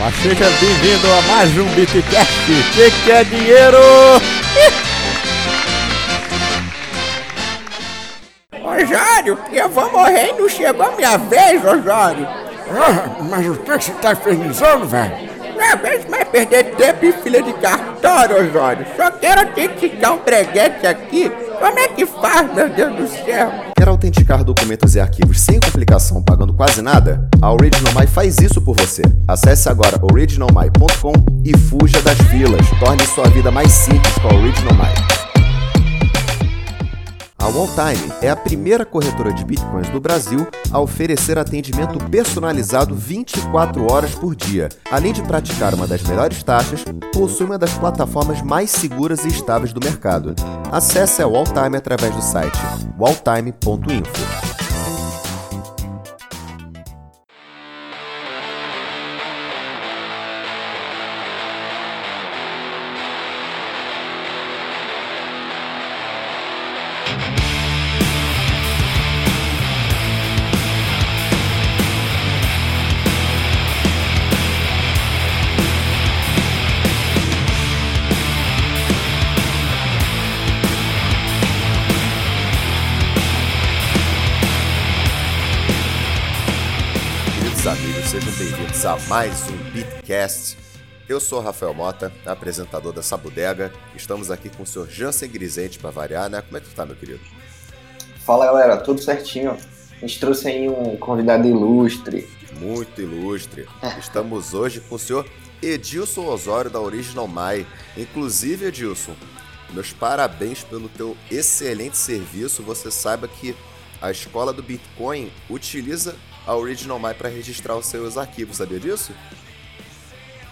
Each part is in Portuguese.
mas seja bem-vindo a mais um Bitcast. Você quer dinheiro? Osório, eu vou morrer e não chegou a minha vez, Osório. Ah, mas o que você tá infernizando, velho? Não vez mais perder tempo em fila de cartório, Osório. Só quero autenticar um breguete aqui. Como é que faz, meu Deus do céu? Quer autenticar documentos e arquivos sem complicação, pagando quase nada? A OriginalMy faz isso por você. Acesse agora originalmy.com e fuja das filas. Torne sua vida mais simples com a OriginalMy. A Walltime é a primeira corretora de bitcoins do Brasil a oferecer atendimento personalizado 24 horas por dia. Além de praticar uma das melhores taxas, possui uma das plataformas mais seguras e estáveis do mercado. Acesse a Walltime através do site walltime.info. mais um Beatcast. Eu sou Rafael Mota, apresentador dessa bodega. Estamos aqui com o senhor Jansen Grisente para variar, né? Como é que tu tá, meu querido? Fala galera, tudo certinho. A gente trouxe aí um convidado ilustre. Muito ilustre. Estamos hoje com o senhor Edilson Osório da Original Mai. Inclusive, Edilson, meus parabéns pelo teu excelente serviço. Você saiba que a escola do Bitcoin utiliza a Original My para registrar os seus arquivos, sabia disso?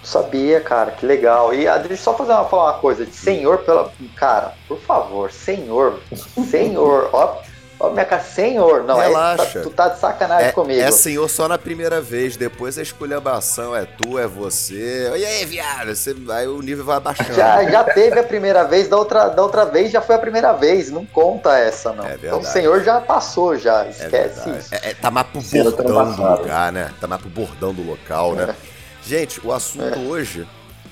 Sabia, cara, que legal. E ah, deixa eu só fazer uma, falar uma coisa. Senhor, pela. Cara, por favor, senhor. Senhor, ó, ó minha senhor. Não, é, Relaxa. tá- tu tá de sacanagem É, comigo. é senhor só na primeira vez, depois a esculhambação é tu, é você. E aí, viado? Você, aí o nível vai abaixando. Já, já teve a primeira vez, da outra, da outra vez já foi a primeira vez. Não conta essa, não. É então o senhor já passou, já. É Esquece isso. É, é, tá mais pro Cedo bordão do lugar, né? Tá mais pro bordão do local, né? Gente, o assunto hoje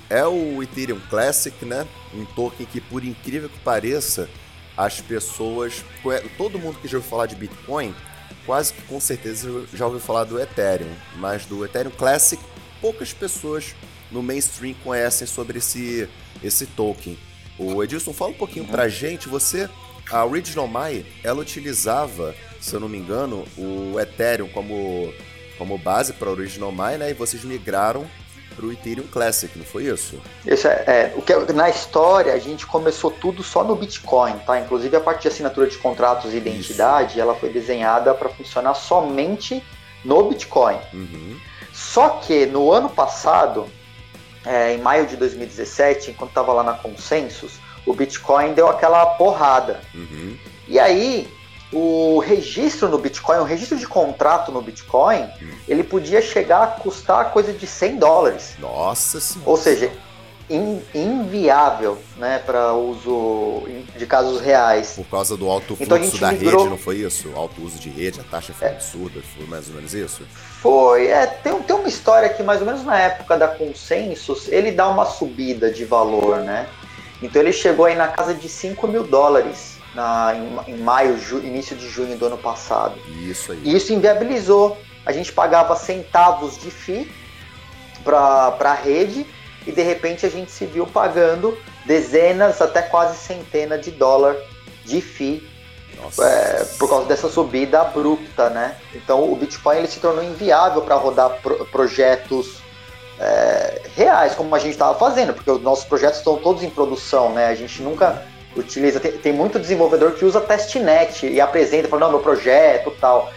é o Ethereum Classic, né? Um token que, por incrível que pareça, as pessoas. Todo mundo que já ouviu falar de Bitcoin, quase que com certeza já ouviu falar do Ethereum. Mas do Ethereum Classic, poucas pessoas no mainstream conhecem sobre esse, esse token. O Edilson, fala um pouquinho pra gente. Você, a Original My, ela utilizava, se eu não me engano, o Ethereum como, como base para Original My, né? E vocês migraram pro Ethereum Classic, não foi isso? Isso é, é, o que na história a gente começou tudo só no Bitcoin, tá? Inclusive a parte de assinatura de contratos e identidade, ela foi desenhada para funcionar somente no Bitcoin. Uhum. Só que no ano passado, é, em maio de 2017, enquanto estava lá na Consensus, o Bitcoin deu aquela porrada. Uhum. E aí, o registro no Bitcoin, o registro de contrato no Bitcoin, ele podia chegar a custar coisa de 100 dólares. Nossa senhora. Ou seja, in- inviável né, para uso de casos reais. Por causa do alto fluxo Então a gente da migrou- rede, não foi isso? O alto uso de rede, a taxa foi absurda, foi mais ou menos isso? Foi, é, tem, tem uma história que mais ou menos na época da Consensus, ele dá uma subida de valor, né? Então ele chegou aí na casa de 5 mil dólares na, em, em maio, ju- início de junho do ano passado. Isso aí. E isso inviabilizou. A gente pagava centavos de FII para a rede e de repente a gente se viu pagando dezenas até quase centenas de dólar de FII é, por causa dessa subida abrupta, né? Então o Bitcoin ele se tornou inviável para rodar pro- projetos é, reais, como a gente estava fazendo, porque os nossos projetos estão todos em produção, né? A gente nunca utiliza, tem, tem muito desenvolvedor que usa testnet e apresenta, fala, não, meu projeto tal.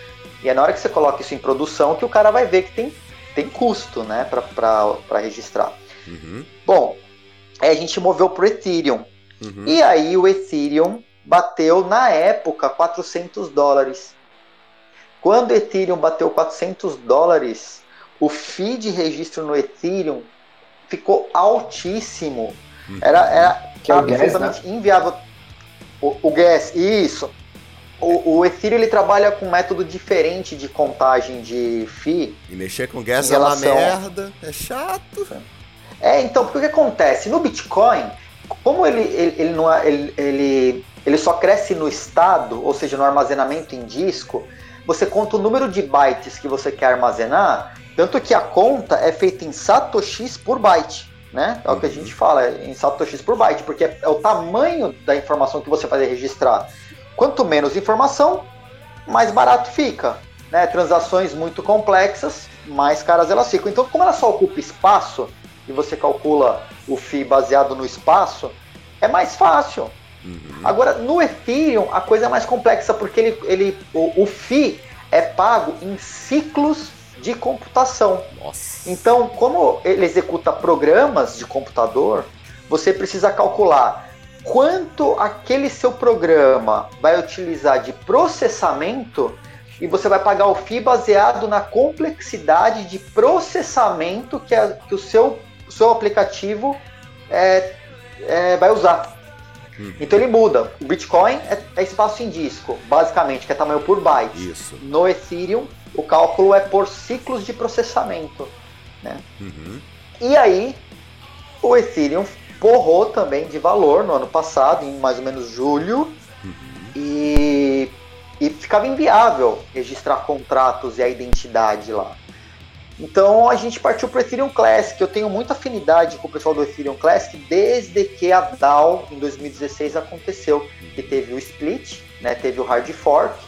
E é na hora que você coloca isso em produção que o cara vai ver que tem, tem custo, né, para registrar. Uhum. Bom, aí a gente moveu pro Ethereum. Uhum. E aí o Ethereum bateu na época 400 dólares. Quando o Ethereum bateu 400 dólares, o fee de registro no Ethereum ficou altíssimo. Era, era Que é o gas, absolutamente inviável. O, o gas, isso. O, o Ethereum ele trabalha com um método diferente de contagem de FII. E mexer com gas é uma merda, é chato. É, então, porque o que acontece? No Bitcoin, como ele, ele, ele, não é- ele, ele, ele só cresce no estado, ou seja, no armazenamento em disco, você conta o número de bytes que você quer armazenar, tanto que a conta é feita em satoshis por byte. Né? É o que a gente fala, é em satoshis por byte, porque é o tamanho da informação que você vai registrar. Quanto menos informação, mais barato fica. Né? Transações muito complexas, mais caras elas ficam. Então, como ela só ocupa espaço, e você calcula o FII baseado no espaço, é mais fácil. Agora, no Ethereum, a coisa é mais complexa, porque ele, ele, o, o FII é pago em ciclos de computação. Nossa. Então, como ele executa programas de computador, você precisa calcular quanto aquele seu programa vai utilizar de processamento e você vai pagar o FII baseado na complexidade de processamento que, a- que o seu, seu aplicativo é, é, vai usar. Então ele muda. O Bitcoin é, é espaço em disco, basicamente, que é tamanho por byte. Isso. No Ethereum, o cálculo é por ciclos de processamento. Né? Uhum. E aí, o Ethereum porrou também de valor no ano passado, em mais ou menos julho, e, e ficava inviável registrar contratos e a identidade lá. Então a gente partiu para o Ethereum Classic. Eu tenho muita afinidade com o pessoal do Ethereum Classic desde que a DAO em 2016 aconteceu, que teve o split, né, teve o hard fork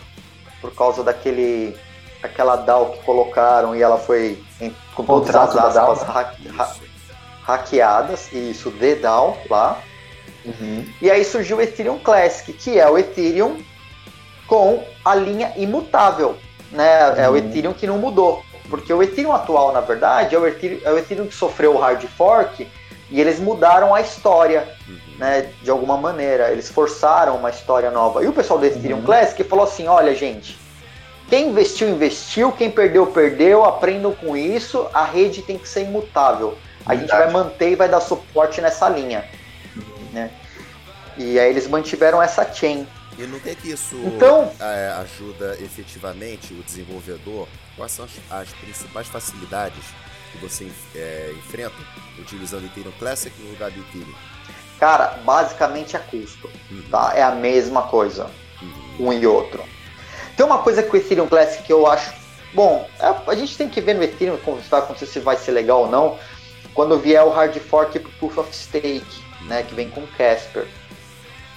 por causa daquele aquela DAO que colocaram e ela foi em, com todas as aspas DAO. ha- ha- hackeadas, isso, the DAO lá. E aí surgiu o Ethereum Classic, que é o Ethereum com a linha imutável, né? É o Ethereum que não mudou. Porque o Ethereum atual, na verdade, é o Ethereum, é o Ethereum que sofreu o hard fork e eles mudaram a história, né? De alguma maneira. Eles forçaram uma história nova. E o pessoal do Ethereum Classic falou assim: olha, gente, quem investiu, investiu, quem perdeu, perdeu, aprendam com isso, a rede tem que ser imutável. A gente vai manter e vai dar suporte nessa linha. Né? E aí eles mantiveram essa chain. E no que é que isso Então- é, ajuda efetivamente o desenvolvedor? Quais são as, as principais facilidades que você é, enfrenta utilizando o Ethereum Classic no lugar do Ethereum? Cara, basicamente é custo. Tá? É a mesma coisa. Um e outro. Tem uma coisa que o Ethereum Classic que eu acho. Bom, é- a gente tem que ver no Ethereum como isso vai acontecer, se vai ser legal ou não. Quando vier o hard fork pro Proof of Stake, né? Que vem com Casper.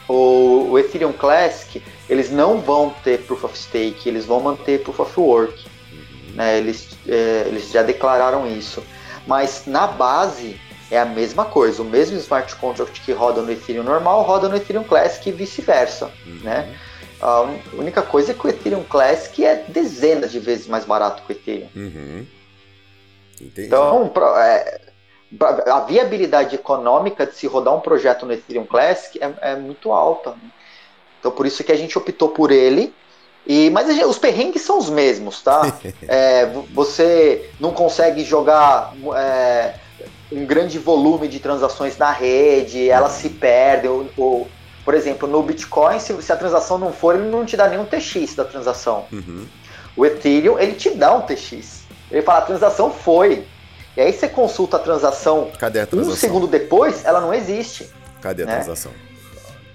O, o Ethereum Classic, eles não vão ter Proof of Stake, eles vão manter Proof of Work. Né? Eles, é, eles já declararam isso. Mas na base é a mesma coisa. O mesmo smart contract que roda no Ethereum normal roda no Ethereum Classic e vice-versa. Né? A única coisa é que o Ethereum Classic é dezenas de vezes mais barato que o Ethereum. Uhum. Entendi. Então, pro- é, pra- a viabilidade econômica de se rodar um projeto no Ethereum Classic é, é muito alta. né? Então, por isso que a gente optou por ele. E, mas gente- os perrengues são os mesmos, tá? É, vo- você não consegue jogar é, um grande volume de transações na rede, elas se perdem. ou- ou, por exemplo, no Bitcoin, se, se a transação não for, ele não te dá nenhum TX da transação. Uhum. O Ethereum, ele te dá um TX. Ele fala, a transação foi. E aí você consulta a transação Cadê a um transação? segundo depois, ela não existe. Cadê a né? transação?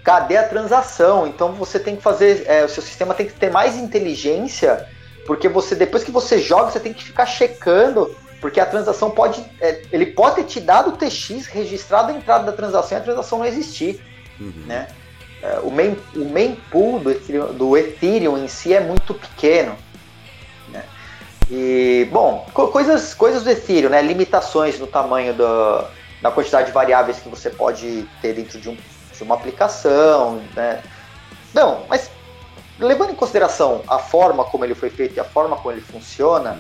Cadê a transação? Então você tem que fazer, é, o seu sistema tem que ter mais inteligência, porque você depois que você joga, você tem que ficar checando, porque a transação pode, é, ele pode ter te dado o TX registrado a entrada da transação e a transação não existir, Uhum. né? É, o main, o main pool do Ethereum, do Ethereum em si é muito pequeno. Né? E, bom, co- coisas, coisas do Ethereum, né? limitações no tamanho da, da quantidade de variáveis que você pode ter dentro de, um, de uma aplicação. Né? Não, mas levando em consideração a forma como ele foi feito e a forma como ele funciona,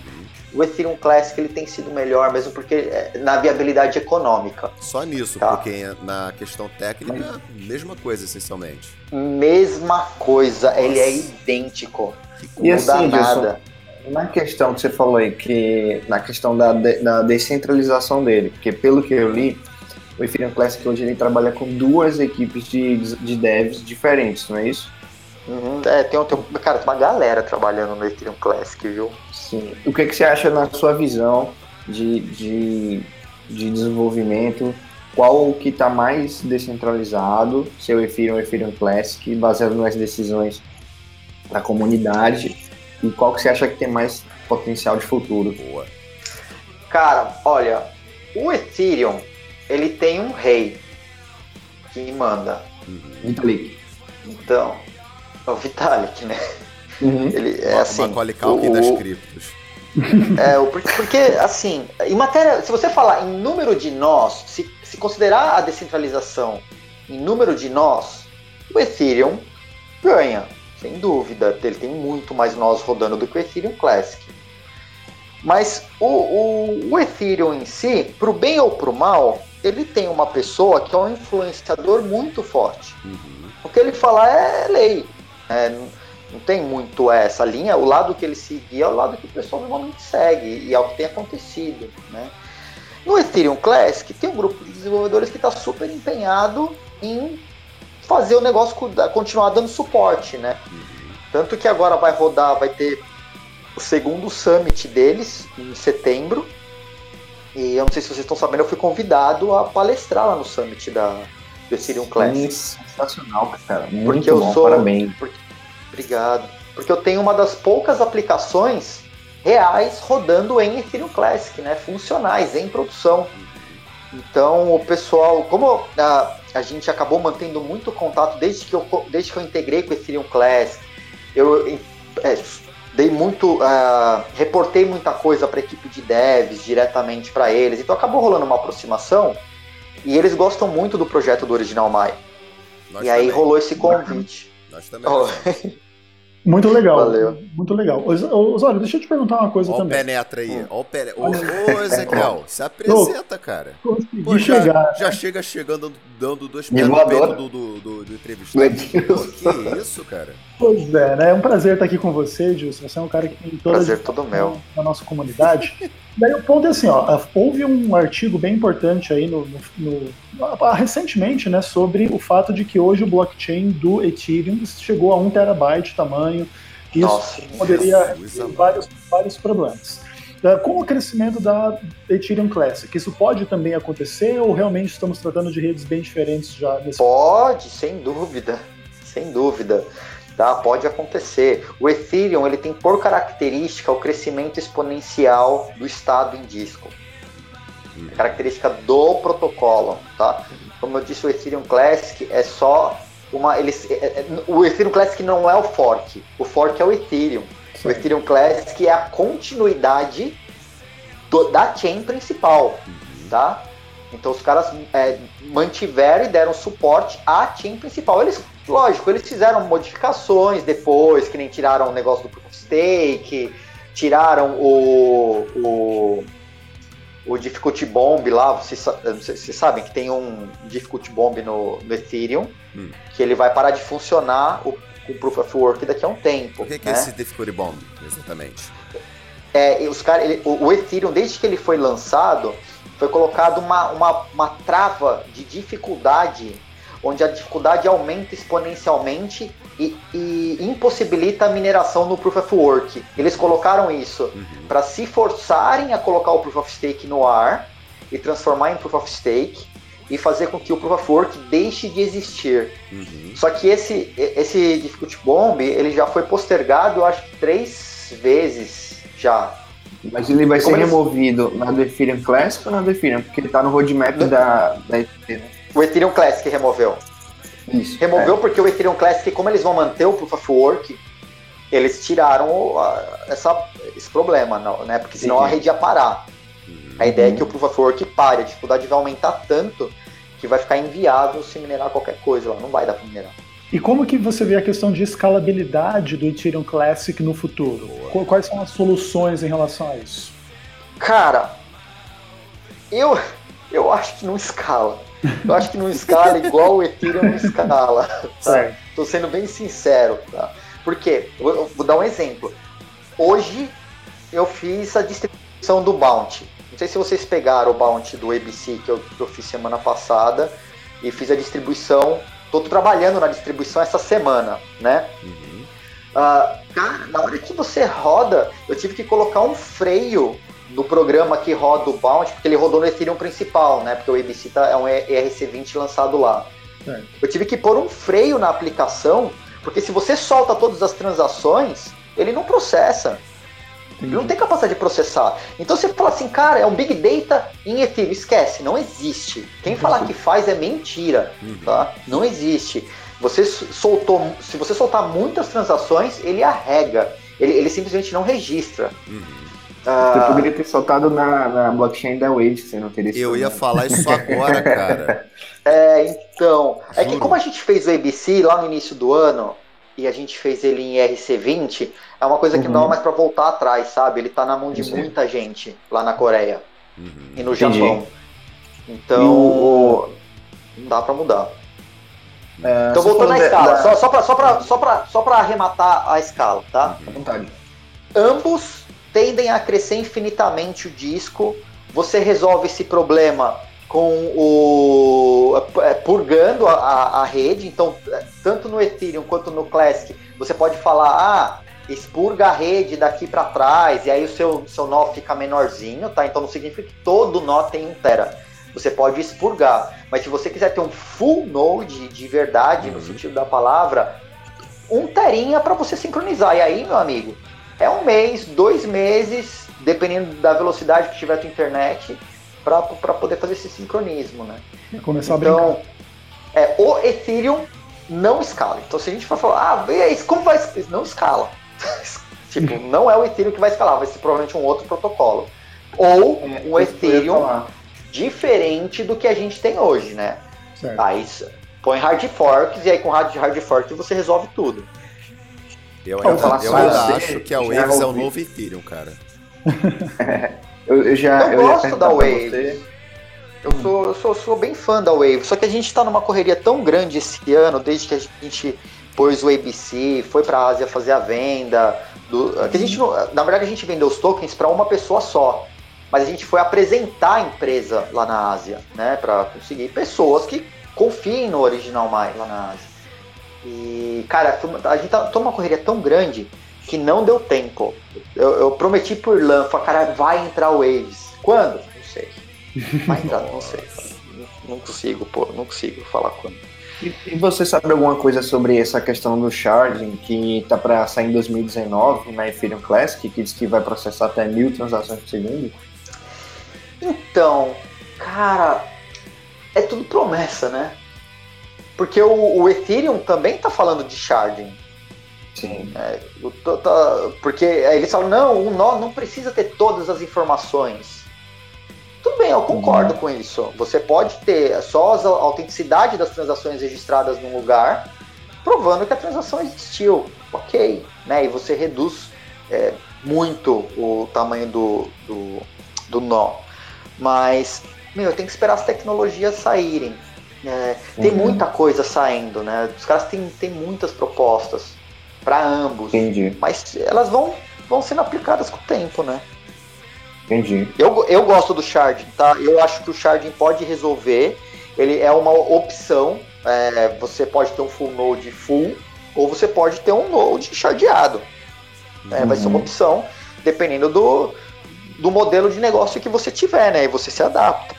o Ethereum Classic ele tem sido melhor, mesmo porque é, na viabilidade econômica. Só nisso, Tá. porque na questão técnica, mesma coisa, essencialmente. Mesma coisa, ele é idêntico. E não assim, nada. na questão que você falou aí, que na questão da, de- da descentralização dele, porque pelo que eu li, o Ethereum Classic hoje ele trabalha com duas equipes de, de devs diferentes, não é isso? Uhum, é, tem, tem, cara, tem uma galera trabalhando no Ethereum Classic, viu? Sim. O que, que você acha na sua visão de, de, de desenvolvimento? Qual que está mais descentralizado, seu Ethereum ou Ethereum Classic, baseado nas decisões da comunidade? E qual que você acha que tem mais potencial de futuro? Boa. Cara, olha, o Ethereum, ele tem um rei que manda. Vitalik. Então, é o Vitalik, né? Uhum. Ele é assim. Macaulay Culkin o- das criptos. É, o- porque, porque, assim, em matéria, se você falar em número de nós, se, se considerar a descentralização em número de nós, o Ethereum ganha, sem dúvida. Ele tem muito mais nós rodando do que o Ethereum Classic. Mas o, o, o Ethereum em si, pro bem ou pro mal, ele tem uma pessoa que é um influenciador muito forte. Uhum. O que ele falar é lei. É, não, tem muito essa linha. O lado que ele seguia é o lado que o pessoal normalmente segue. E é o que tem acontecido. Né? No Ethereum Classic, tem um grupo de desenvolvedores que está super empenhado em fazer o negócio co- continuar dando suporte. Né? Tanto que agora vai rodar, vai ter o segundo summit deles em setembro. E eu não sei se vocês estão sabendo, eu fui convidado a palestrar lá no summit da, do Ethereum Classic. Sensacional, cara. Muito Porque eu bom, sou- parabéns. Obrigado. Porque eu tenho uma das poucas aplicações reais rodando em Ethereum Classic, né? Funcionais, em produção. Então o pessoal, como a, a gente acabou mantendo muito contato desde que eu, desde que eu integrei com o Ethereum Classic, eu é, dei muito, ah, reportei muita coisa para a equipe de devs diretamente para eles. Então acabou rolando uma aproximação e eles gostam muito do projeto do Original Mai. Nós e aí também. rolou esse convite. Nós também. Oh, Muito legal. Valeu. Muito legal. Os- Osório, deixa eu te perguntar uma coisa Olha o também. penetra aí. Olha o penetra. Ô, ô, Ezequiel, se apresenta, cara. Consegui Pô, já, chegar. já chega chegando dando dois pés no peito do, do, do, do entrevistado. Pô, que isso, cara? Pois é, né? É um prazer estar aqui com você, Gilson. Você é um cara que tem toda a Prazer todo meu. na nossa comunidade. Daí o ponto é assim, ó, houve um artigo bem importante aí no, no- no- recentemente, né, sobre o fato de que hoje o blockchain do Ethereum chegou a 1 terabyte de tamanho. Isso Nossa, poderia ter vários, vários problemas. Eh, Com o crescimento da Ethereum Classic, isso pode também acontecer ou realmente estamos tratando de redes bem diferentes já nesse Pode, sem dúvida, sem dúvida. Tá, pode acontecer. O Ethereum ele tem por característica o crescimento exponencial do estado em disco. É característica do protocolo, tá? Como eu disse, o Ethereum Classic é só uma. Ele, é- é- o Ethereum Classic não é o fork. O fork é o Ethereum. O Ethereum Classic é a continuidade do- da chain principal, tá? Então os caras é, mantiveram e deram suporte à chain principal. Eles, lógico, eles fizeram modificações depois, que nem tiraram o negócio do Proof of Stake, tiraram o, o, o Difficulty Bomb lá, vocês, vocês sabem que tem um Difficulty Bomb no, no Ethereum, Hum. que ele vai parar de funcionar o, o Proof of Work daqui a um tempo. O que, que é né? esse Difficulty Bomb, exatamente? É, os cara, ele- o, o Ethereum, desde que ele foi lançado, foi colocado uma, uma, uma trava de dificuldade, onde a dificuldade aumenta exponencialmente e, e impossibilita a mineração no Proof of Work. Eles colocaram isso Uhum. para se forçarem a colocar o Proof of Stake no ar e transformar em Proof of Stake e fazer com que o Proof of Work deixe de existir. Uhum. Só que esse, esse Difficulty Bomb, ele já foi postergado, eu acho que três vezes já. Mas ele vai ser eles- removido na do Ethereum Classic ou na do Ethereum? Porque ele tá no roadmap da, da Ethereum. O Ethereum Classic removeu. Isso. Removeu porque o Ethereum Classic, como eles vão manter o Proof of Work, eles tiraram o- a- essa, esse problema, não, né? Porque senão a rede ia parar. Uhum. A ideia é que o Proof of Work pare, a dificuldade vai aumentar tanto que vai ficar inviável se minerar qualquer coisa lá, não vai dar para minerar. E como que você vê a questão de escalabilidade do Ethereum Classic no futuro? Qu- Quais são as soluções em relação a isso? Cara, eu, eu acho que não escala. Eu acho que não escala igual o Ethereum não escala. Tá? Tô sendo bem sincero, tá? Por quê? Eu Vou, dar um exemplo. Hoje eu fiz a distribuição do Bounty. Não sei se vocês pegaram o Bounty do ABC que eu, que eu fiz semana passada e fiz a distribuição tô trabalhando na distribuição essa semana, né? Uhum. Ah, cara, na hora que você roda, eu tive que colocar um freio no programa que roda o Bounty, porque ele rodou no Ethereum principal, né? Porque o ABC tá, é um ERC20 lançado lá. Certo. Eu tive que pôr um freio na aplicação, porque se você solta todas as transações, ele não processa. Ele não tem capacidade de processar. Então você fala assim, cara, é um Big Data em Ethereum. Esquece, não existe. Quem falar que faz é mentira, tá? Não existe. Você soltou, se você soltar muitas transações, ele arrega. Ele, ele simplesmente não registra. Você Ah, poderia ter soltado na, na blockchain da Waves, você não teria Eu ia falar isso agora, cara. É, então. É que Juro. como a gente fez o ABC lá no início do ano e a gente fez ele em RC20, é uma coisa que não dá Uhum. mais pra voltar atrás, sabe? Ele tá na mão de muita gente lá na Coreia Uhum. e no. Japão. Então, o- não dá pra mudar. É, Então, voltando à escala, da- só, só, pra, só, pra, só, pra, só pra arrematar a escala, tá? À vontade. Ambos tendem a crescer infinitamente o disco. Você resolve esse problema com o é, purgando a, a- a rede. Então, é, tanto no Ethereum quanto no Classic, você pode falar, ah, expurga a rede daqui para trás, e aí o seu, seu nó fica menorzinho, tá? Então não significa que todo nó tem um tera. Você pode expurgar. Mas se você quiser ter um full node de verdade, no Uhum. sentido da palavra, um terinha para você sincronizar. E aí, meu amigo, é um mês, dois meses, dependendo da velocidade que tiver a tua internet, para poder fazer esse sincronismo, né? Começar a brincar. Então, é, o Ethereum não escala. Então, se a gente for falar, ah, vê como vai escalar? Não escala. tipo, não é o Ethereum que vai escalar, vai ser provavelmente um outro protocolo. Ou É, um Ethereum diferente do que a gente tem hoje, né? Certo. Aí põe hard forks e aí com hard, hard fork você resolve tudo. Eu falar eu só ainda você, acho que a Waves é o novo Ethereum, cara. Eu, eu já Eu ia gosto da Waves. Eu sou, eu sou, sou bem fã da Wave, só que a gente tá numa correria tão grande esse ano, desde que a gente pôs o ABC, foi pra Ásia fazer a venda. Do, que a gente na verdade, a gente vendeu os tokens para uma pessoa só. Mas a gente foi apresentar a empresa lá na Ásia, né? Pra conseguir pessoas que confiem no Original Mais lá na Ásia. E, cara, uma- a gente tá, numa correria tão grande que não deu tempo. Eu, eu prometi por LAN, falei, cara, vai entrar o Waves. Quando? Não sei. Vai entrar, não sei. Não, não consigo, pô, não consigo falar quando. E, e você sabe alguma coisa sobre essa questão do charging que tá para sair em 2019 na Ethereum Classic, que diz que vai processar até mil transações por segundo? Então, cara, é tudo promessa, né? Porque o, o Ethereum também tá falando de sharding. Sim. to- tá- porque aí eles falam, não, o nó não precisa ter todas as informações. Tudo bem, eu concordo com isso. Você pode ter só a autenticidade das transações registradas num lugar, provando que a transação existiu. Ok, né? E você reduz é, muito o tamanho do, do, do nó. Mas, meu, tem que esperar as tecnologias saírem. É, tem Uhum. muita coisa saindo, né? Os caras têm, têm muitas propostas para ambos, Entendi, mas elas vão, vão sendo aplicadas com o tempo, né? entendi. Eu, eu gosto do sharding, tá? Eu acho que o sharding pode resolver. Ele é uma opção. é, você pode ter um full node full, ou você pode ter um node chardeado. É, Vai ser uma Uhum. opção, dependendo do, do modelo de negócio que você tiver, né? E você se adapta.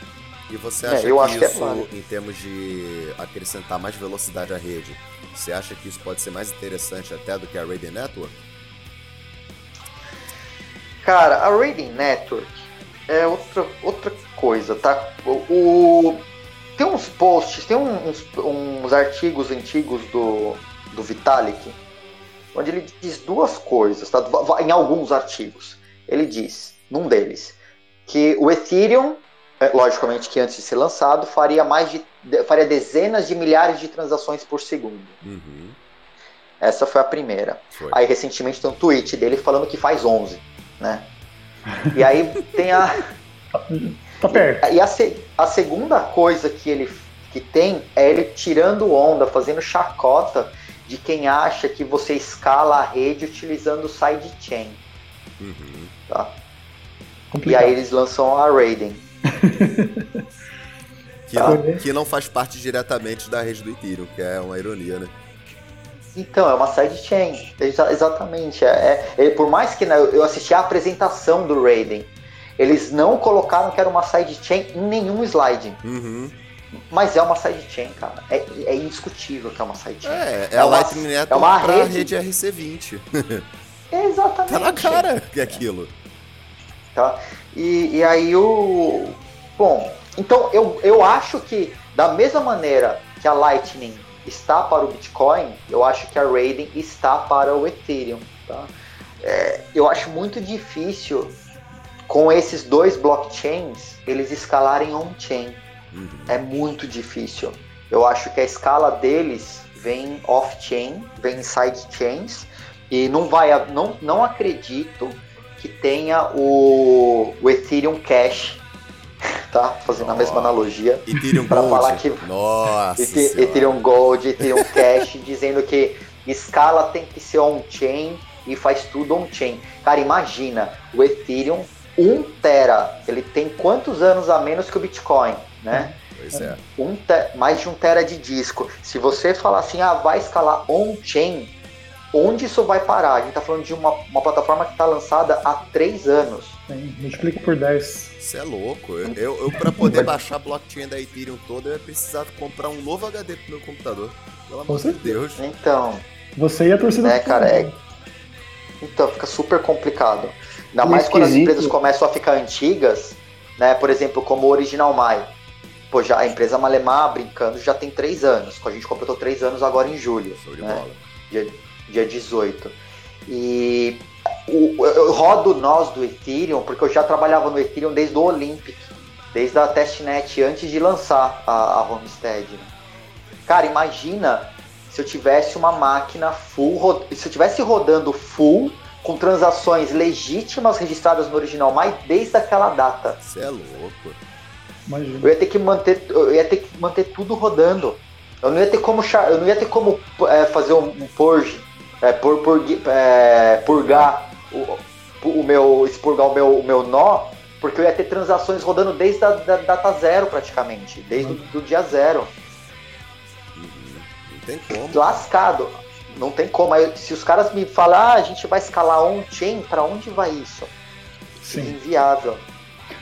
E você É, acha eu que acho que é isso, em termos de acrescentar mais velocidade à rede, você acha que isso pode ser mais interessante até do que a Raiden Network? Cara, a Rating Network é outra, outra coisa, tá? O, tem uns posts, tem uns, uns artigos antigos do, do Vitalik, onde ele diz duas coisas, tá? Em alguns artigos. Ele diz, num deles, que o Ethereum, é, logicamente que antes de ser lançado, faria mais de faria dezenas de milhares de transações por segundo. Uhum. Essa foi a primeira. Foi. Aí recentemente tem um tweet dele falando que faz 11, né? E aí tem a Tá perto. e a, se- a segunda coisa que ele que tem é ele tirando onda, fazendo chacota de quem acha que você escala a rede utilizando o sidechain, Uhum. tá? E aí eles lançam a Raiden. Que não, que não faz parte diretamente da rede do Ethereum, que é uma ironia, né? Então, é uma sidechain. Exa exatamente. É, é, por mais que né, eu assisti a apresentação do Raiden, eles não colocaram que era uma sidechain em nenhum slide. Uhum. Mas é uma sidechain, cara. É, é indiscutível que é uma sidechain. É, é, é a Lightning Network é uma rede, rede RC20. Exatamente. tá na cara que é aquilo. Tá? E, e aí o. Bom, então eu, eu acho que da mesma maneira que a Lightning está para o Bitcoin, eu acho que a Raiden está para o Ethereum. Tá? É, eu acho muito difícil com esses dois blockchains eles escalarem on-chain. Uhum. É muito difícil. Eu acho que a escala deles vem off-chain, vem em sidechains, e não vai, não, não acredito que tenha o, o Ethereum Cash, tá? Fazendo oh, a mesma analogia. Ethereum para falar que Nossa Ethereum Gold, Ethereum Cash, dizendo que escala tem que ser on-chain e faz tudo on-chain. Cara, imagina, o Ethereum 1 tera, ele tem quantos anos a menos que o Bitcoin, né? Pois é. Um te, mais de um tera de disco. Se você falar assim, ah, vai escalar on-chain, onde isso vai parar? A gente está falando de uma, uma plataforma que está lançada há três anos. Sim, multiplica por 10. Isso é louco. Eu, eu, eu para poder baixar a blockchain da Ethereum toda, eu ia precisar comprar um novo HD pro meu computador. Pelo amor de Deus. Então. Você e a torcida. É, cara, é. Então, fica super complicado. Ainda mais quando as empresas começam a ficar antigas, né? Por exemplo, como o Original Mai. Pô, já, a empresa Malemar, brincando, já tem três anos. A gente completou três anos agora em julho. Show de né? bola. Dia, dia 18. E o, eu rodo nós do Ethereum, porque eu já trabalhava no Ethereum desde o Olympic, desde a testnet, antes de lançar a, a Homestead. né? Cara, imagina se eu tivesse uma máquina full, se eu tivesse rodando full com transações legítimas registradas no original mais desde aquela data. Você é louco. Imagina. Eu ia ter que manter, eu ia ter que manter tudo rodando. Eu não ia ter como, eu não ia ter como é, fazer um, um purge, é, pur, pur, é, purgar o, o meu, expurgar o meu, o meu nó, porque eu ia ter transações rodando desde a da, data zero praticamente, desde o do dia zero. Não tem como. lascado. Não tem como. Aí, se os caras me falar, ah, a gente vai escalar on-chain, pra onde vai isso? Sim. Inviável.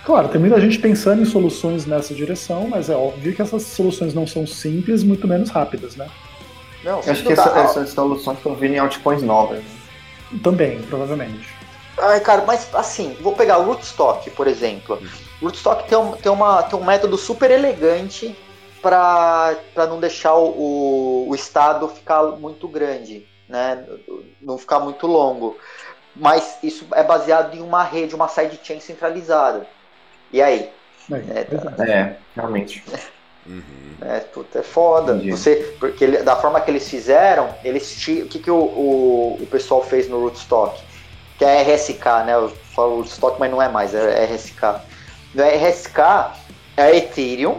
Claro, tem muita gente pensando em soluções nessa direção, mas é óbvio que essas soluções não são simples, muito menos rápidas, né? Não, Eu acho que essa- essas soluções estão vindo em altcoins novas. né? Também, provavelmente. Ai, cara, mas assim, vou pegar o Rootstock, por exemplo. O Rootstock tem um, tem uma, tem um método super elegante para não deixar o, o estado ficar muito grande, né? Não ficar muito longo. Mas isso é baseado em uma rede, uma sidechain centralizada. E aí? É, pois é. É, realmente. Uhum. É, puta, é foda. Entendi. Você, porque ele- da forma que eles fizeram, eles o que, que o, o, o pessoal fez no Rootstock? Que é RSK, né? Eu falo Rootstock, mas não é mais, é RSK. No RSK é Ethereum,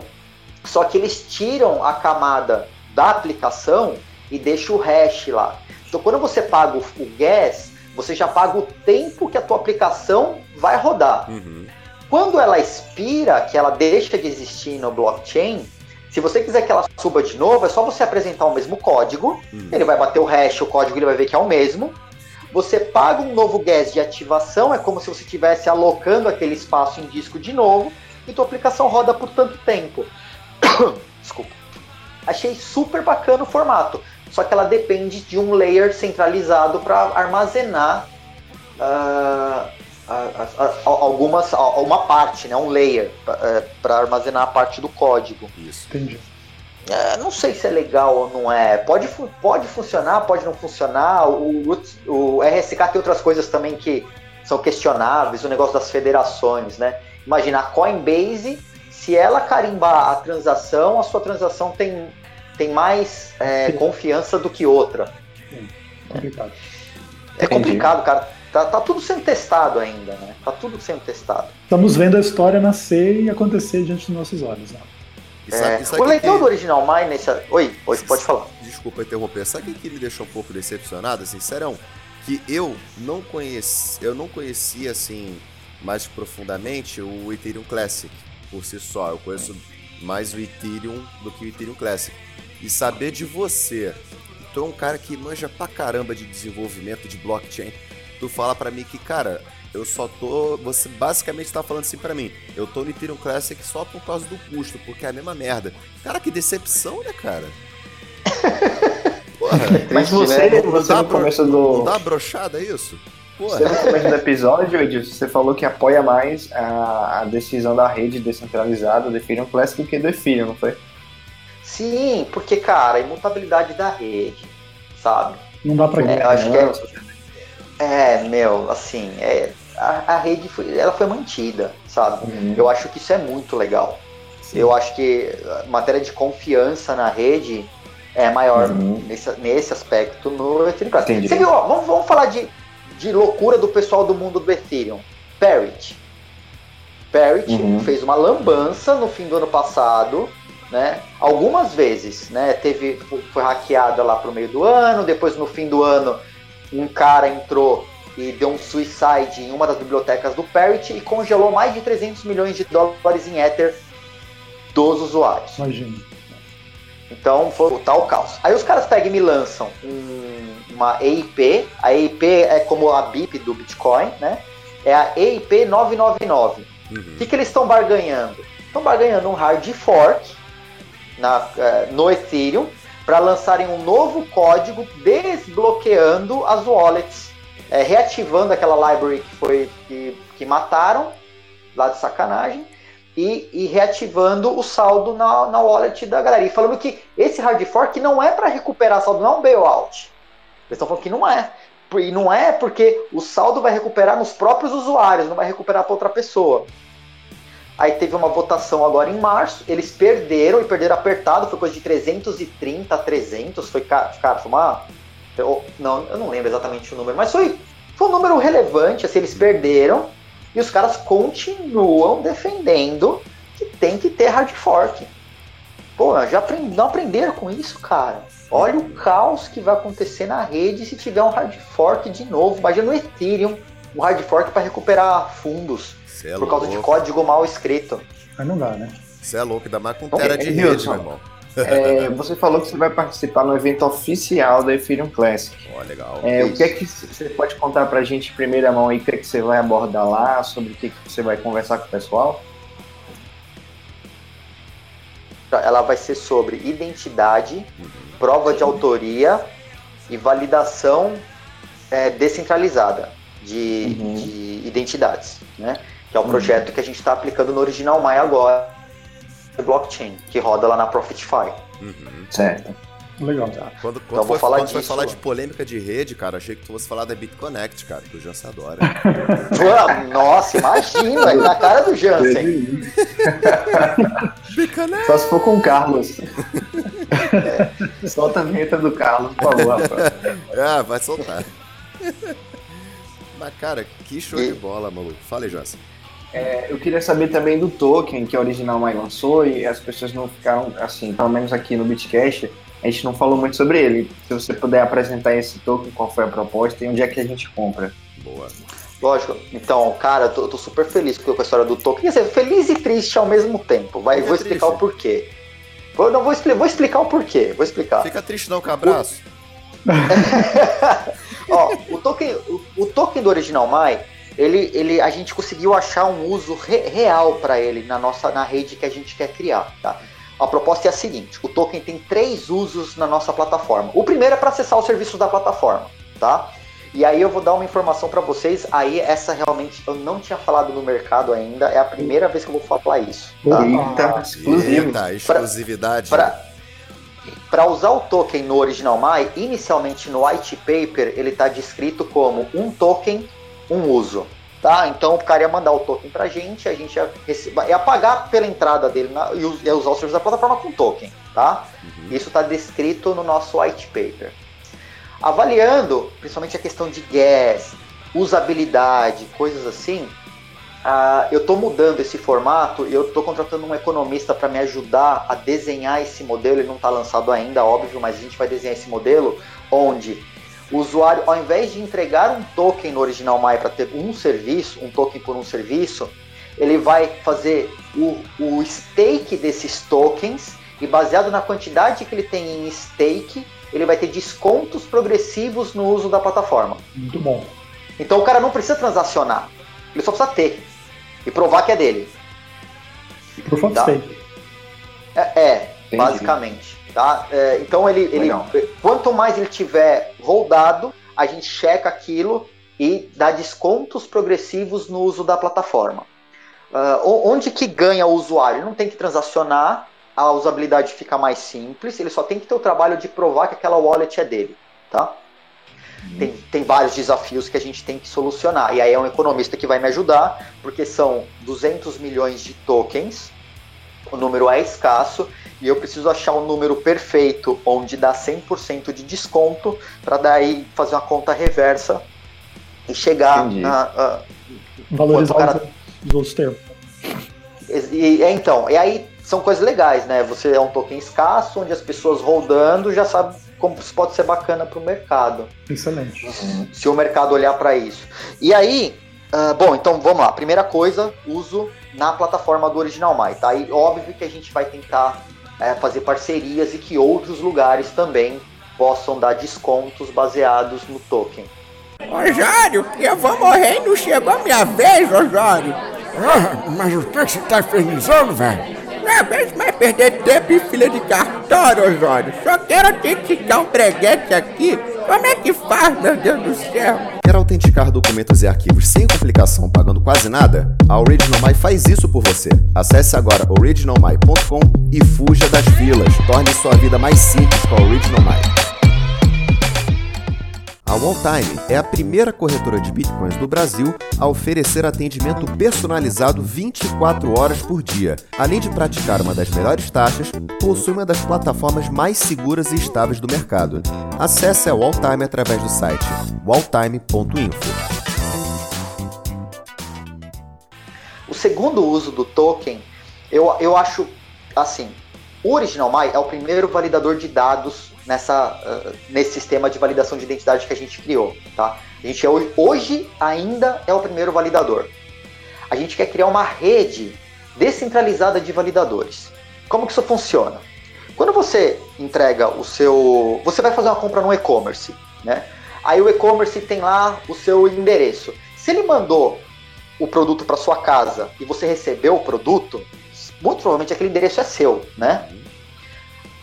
só que eles tiram a camada da aplicação e deixam o hash lá. Então quando você paga o, o gas, você já paga o tempo que a tua aplicação vai rodar. Uhum. Quando ela expira, que ela deixa de existir no blockchain, se você quiser que ela suba de novo, é só você apresentar o mesmo código, Uhum. ele vai bater o hash, o código ele vai ver que é o mesmo. Você paga um novo gas de ativação, é como se você estivesse alocando aquele espaço em disco de novo, e tua aplicação roda por tanto tempo. Desculpa. Achei super bacana o formato, só que ela depende de um layer centralizado para armazenar ah, a- a- algumas, a- uma parte, né, um layer para armazenar a parte do código. Isso. Entendi. É, não sei se é legal ou não é. Pode, pode funcionar, pode não funcionar. O, o RSK tem outras coisas também que são questionáveis, o negócio das federações, né? Imagina a Coinbase, se ela carimbar a transação, a sua transação tem, tem mais é, confiança do que outra. Complicado. É Entendi. complicado, cara. Tá, tá tudo sendo testado ainda, né? Tá tudo sendo testado. Estamos vendo a história nascer e acontecer diante dos nossos olhos. Né? Sabe, É, sabe o legal que- do Original Mine nesse. Oi, oi, pode falar. Desculpa interromper. Sabe o que me deixou um pouco decepcionado, sincerão? Que eu não conheci, eu não conhecia assim mais profundamente o Ethereum Classic por si só. Eu conheço mais o Ethereum do que o Ethereum Classic. E saber de você, tu é um cara que manja pra caramba de desenvolvimento de blockchain, tu fala pra mim que, cara, eu só tô. Você basicamente tá falando assim pra mim. Eu tô no Ethereum Classic só por causa do custo, porque é a mesma merda. Cara, que decepção, né, cara? Porra, Mas você, né? você dá no bro- começo não do. dá brochada isso? Porra. Você no começo do episódio, Edilson, você falou que apoia mais a, a decisão da rede descentralizada do Ethereum Classic do que do Ethereum, não foi? Sim, porque, cara, a imutabilidade da rede, sabe? Não dá pra É, acho que é, é, meu, assim, é, a, a rede foi, ela foi mantida, sabe? Uhum. Eu acho que isso é muito legal. Eu acho que a matéria de confiança na rede é maior Uhum. nesse, nesse aspecto no Ethereum Classic. Você viu, ó, vamos, vamos falar de, de loucura do pessoal do mundo do Ethereum. Parrot. Parrot Uhum. fez uma lambança no fim do ano passado, né? Algumas vezes, né? Teve, foi- foi hackeada lá pro meio do ano, depois no fim do ano um cara entrou e deu um suicide em uma das bibliotecas do Parrot e congelou mais de 300 milhões de dólares em Ether dos usuários. Imagina. Então foi o tal caos. Aí os caras pegam e me lançam um- uma EIP. A EIP é como a BIP do Bitcoin, né? É a EIP 999. O Uhum. que, que eles estão barganhando? Estão barganhando um hard fork na, eh, no Ethereum para lançarem um novo código desbloqueando as wallets, eh, reativando aquela library que foi que, que mataram lá de sacanagem e, e reativando o saldo na, na wallet da galera. E falando que esse hard fork não é para recuperar saldo, não é um bailout. Eles estão falando que não é. E não é porque o saldo vai recuperar nos próprios usuários, não vai recuperar para outra pessoa. Aí teve uma votação agora em março, eles perderam e perderam apertado, foi coisa de 330 a 300, foi, ca- cara, foi uma... não, eu não lembro exatamente o número, mas foi, foi um número relevante, assim, eles perderam e os caras continuam defendendo que tem que ter hard fork. Pô, já não aprenderam com isso, cara. Olha o caos que vai acontecer na rede se tiver um hard fork de novo. Imagina no Ethereum, um hard fork para recuperar fundos Você é por causa de louco. código mal escrito. Mas não dá, né? Você é louco, ainda mais com tera de Wilson. rede, meu irmão. É, você falou que você vai participar no evento oficial da Ethereum Classic. Ó, legal. É, o que é que você pode contar pra gente em primeira mão aí, o que é que você vai abordar lá, sobre o que, que você vai conversar com o pessoal? Ela vai ser sobre identidade, prova de autoria e validação é, descentralizada de, Uhum. de identidades, né? Que é o projeto que a gente está aplicando no Original My agora, blockchain, que roda lá na Profitify. Uhum. Certo. Legal. Quando, quando, Então, vou foi, falar quando foi disso. falar de polêmica de rede, cara, achei que tu fosse falar da BitConnect, cara, que o Jansen adora. Nossa, imagina, na cara do Jansen. Só se for com o Carlos. Solta a vinheta do Carlos, por favor, Rafael. ah, vai soltar. Mas, cara, que show E- de bola, maluco. Fala aí, Jansen. Eu queria saber também do token que a Original Mais lançou e as pessoas não ficaram, assim, pelo menos aqui no Bitcast, a gente não falou muito sobre ele. Se você puder apresentar esse token, qual foi a proposta e onde é que a gente compra. Boa. Lógico. Então, cara, eu tô, tô super feliz com a história do token. Quer dizer, feliz e triste ao mesmo tempo. Vai, Fica vou explicar triste. o porquê. Vou, não, vou, expli- vou explicar o porquê. Vou explicar. Fica triste não, com abraço. Ó, o token, o, o token do Original Mai, ele, ele, a gente conseguiu achar um uso re- real para ele na nossa na rede que a gente quer criar, tá? A proposta é a seguinte: o token tem três usos na nossa plataforma. O primeiro é para acessar os serviços da plataforma, tá? E aí eu vou dar uma informação para vocês. Aí essa realmente eu não tinha falado no mercado ainda. É a primeira vez que eu vou falar isso. Tá? Eita, exclusivo. Eita, exclusividade. Para usar o token no Original My, inicialmente no white paper ele está descrito como um token, um uso. Tá? Então o cara ia mandar o token pra gente, a gente ia, rece- ia pagar pela entrada dele na, e ia usar o serviço da plataforma com token. Tá? Uhum. Isso está descrito no nosso white paper. Avaliando, principalmente a questão de gas, usabilidade, coisas assim, ah, eu estou mudando esse formato e eu estou contratando um economista para me ajudar a desenhar esse modelo. Ele não está lançado ainda, óbvio, mas a gente vai desenhar esse modelo onde o usuário, ao invés de entregar um token no Original My para ter um serviço, um token por um serviço, ele vai fazer o, o stake desses tokens e baseado na quantidade que ele tem em stake, ele vai ter descontos progressivos no uso da plataforma. Muito bom. Então o cara não precisa transacionar, ele só precisa ter e provar que é dele. Proof of Tá. stake. É, é, basicamente. Tá? É, então ele, ele quanto mais ele tiver rodado, a gente checa aquilo e dá descontos progressivos no uso da plataforma. O- onde que ganha o usuário? Ele não tem que transacionar, a usabilidade fica mais simples, ele só tem que ter o trabalho de provar que aquela wallet é dele. Tá? Tem, tem vários desafios que a gente tem que solucionar. E aí é um economista que vai me ajudar, porque são 200 milhões de tokens, o número é escasso, e eu preciso achar um número perfeito onde dá 100% de desconto, para daí fazer uma conta reversa e chegar Entendi. na. a- Valorizar Quanto o cara- os, os outros termos. e, é, então, e aí são coisas legais, né? Você é um token escasso, onde as pessoas rodando já sabem como isso pode ser bacana para o mercado. Excelente. se o mercado olhar para isso. E aí, ah, bom, então vamos lá. Primeira coisa, uso na plataforma do Original My, tá? E óbvio que a gente vai tentar eh, fazer parcerias e que outros lugares também possam dar descontos baseados no token. Osório, eu vou morrer e não chegou a minha vez, Osório. Ah, mas o que você tá infernizando, velho? Não aguento mais perder tempo em fila de cartório, Osório. Só quero autenticar um breguete aqui. Como é que faz, meu Deus do céu? Quer autenticar documentos e arquivos sem complicação, pagando quase nada? A Original My faz isso por você. Acesse agora originalmy.com e fuja das filas. Torne sua vida mais simples com a Original My. A Walltime é a primeira corretora de bitcoins do Brasil a oferecer atendimento personalizado 24 horas por dia. Além de praticar uma das melhores taxas, possui uma das plataformas mais seguras e estáveis do mercado. Acesse a Walltime através do site walltime.info. O segundo uso do token, eu, eu acho assim, o Original My é o primeiro validador de dados nessa, ah, nesse sistema de validação de identidade que a gente criou, tá? A gente é hoje, hoje ainda é o primeiro validador. A gente quer criar uma rede descentralizada de validadores. Como que isso funciona? Quando você entrega o seu, você vai fazer uma compra no e-commerce, né? Aí o e-commerce tem lá o seu endereço. Se ele mandou o produto para sua casa e você recebeu o produto, muito provavelmente aquele endereço é seu, né?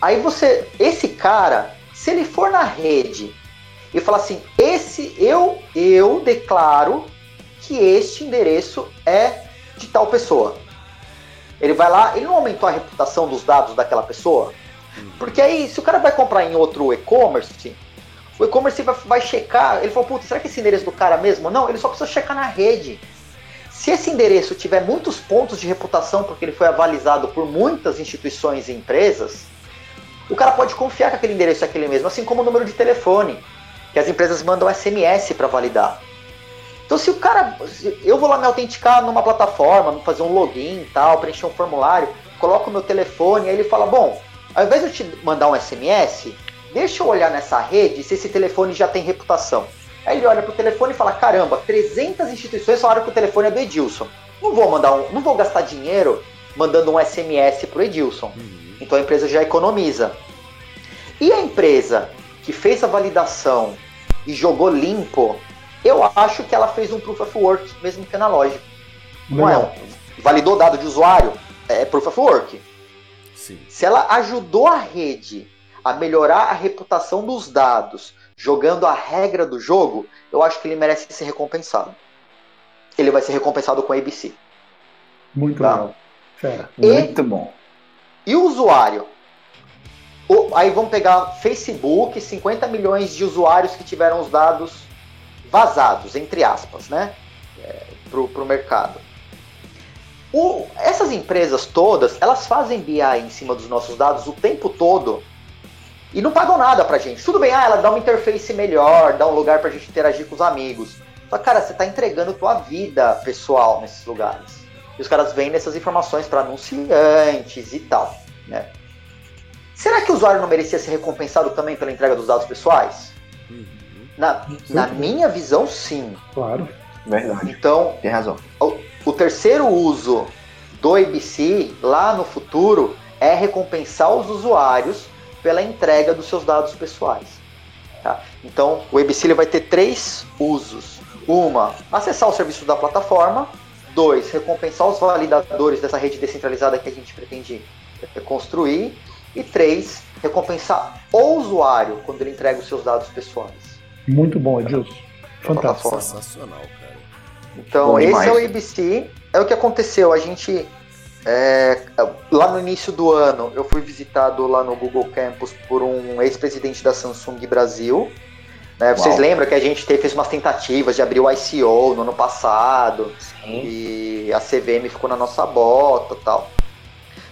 Aí você, esse cara, se ele for na rede e falar assim, esse eu eu declaro que este endereço é de tal pessoa. Ele vai lá, ele não aumentou a reputação dos dados daquela pessoa? Porque aí, se o cara vai comprar em outro e-commerce, o e-commerce vai, vai checar, ele fala, puta, será que esse endereço do cara mesmo? Não, ele só precisa checar na rede. Se esse endereço tiver muitos pontos de reputação, porque ele foi avalizado por muitas instituições e empresas, o cara pode confiar que aquele endereço é aquele mesmo, assim como o número de telefone, que as empresas mandam SMS para validar. Então, se o cara. eu vou lá me autenticar numa plataforma, fazer um login e tal, preencher um formulário, coloco o meu telefone, aí ele fala: bom, ao invés de eu te mandar um SMS, deixa eu olhar nessa rede se esse telefone já tem reputação. Aí ele olha pro telefone e fala: caramba, 300 instituições falaram que o telefone é do Edilson. Não vou mandar um, não vou gastar dinheiro mandando um SMS pro Edilson. Então a empresa já economiza. E a empresa que fez a validação e jogou limpo, eu acho que ela fez um proof of work, mesmo que analógico. Não é? Um- Validou dado de usuário, é proof of work. Sim. Se ela ajudou a rede a melhorar a reputação dos dados, jogando a regra do jogo, eu acho que ele merece ser recompensado. Ele vai ser recompensado com a ABC. Muito Tá. legal. Fera. E- Muito bom. E o usuário? O- aí vamos pegar Facebook, 50 milhões de usuários que tiveram os dados vazados, entre aspas, né? É, pro, pro mercado. O- essas empresas todas, elas fazem BI em cima dos nossos dados o tempo todo e não pagam nada pra gente. Tudo bem, ah, ela dá uma interface melhor, dá um lugar pra gente interagir com os amigos. Só, cara, você tá entregando tua vida pessoal nesses lugares. E os caras vendem essas informações para anunciantes e tal, né? Será que o usuário não merecia ser recompensado também pela entrega dos dados pessoais? Na, na minha visão, sim. Claro. Verdade. Então, Tem razão. o terceiro uso do ABC lá no futuro é recompensar os usuários pela entrega dos seus dados pessoais. Tá? Então, o ABC ele vai ter três usos. Uma, acessar o serviço da plataforma. Dois, recompensar os validadores dessa rede descentralizada que a gente pretende construir. E três, recompensar o usuário quando ele entrega os seus dados pessoais. Muito bom, Edilson. Fantástico. Sensacional, cara. Então, Bom esse demais. é o ABC. É o que aconteceu. A gente. é, lá no início do ano, eu fui visitado lá no Google Campus por um ex-presidente da Samsung Brasil. né? Vocês lembram que a gente teve, fez umas tentativas de abrir o ICO no ano passado Sim. e a CVM ficou na nossa bota e tal.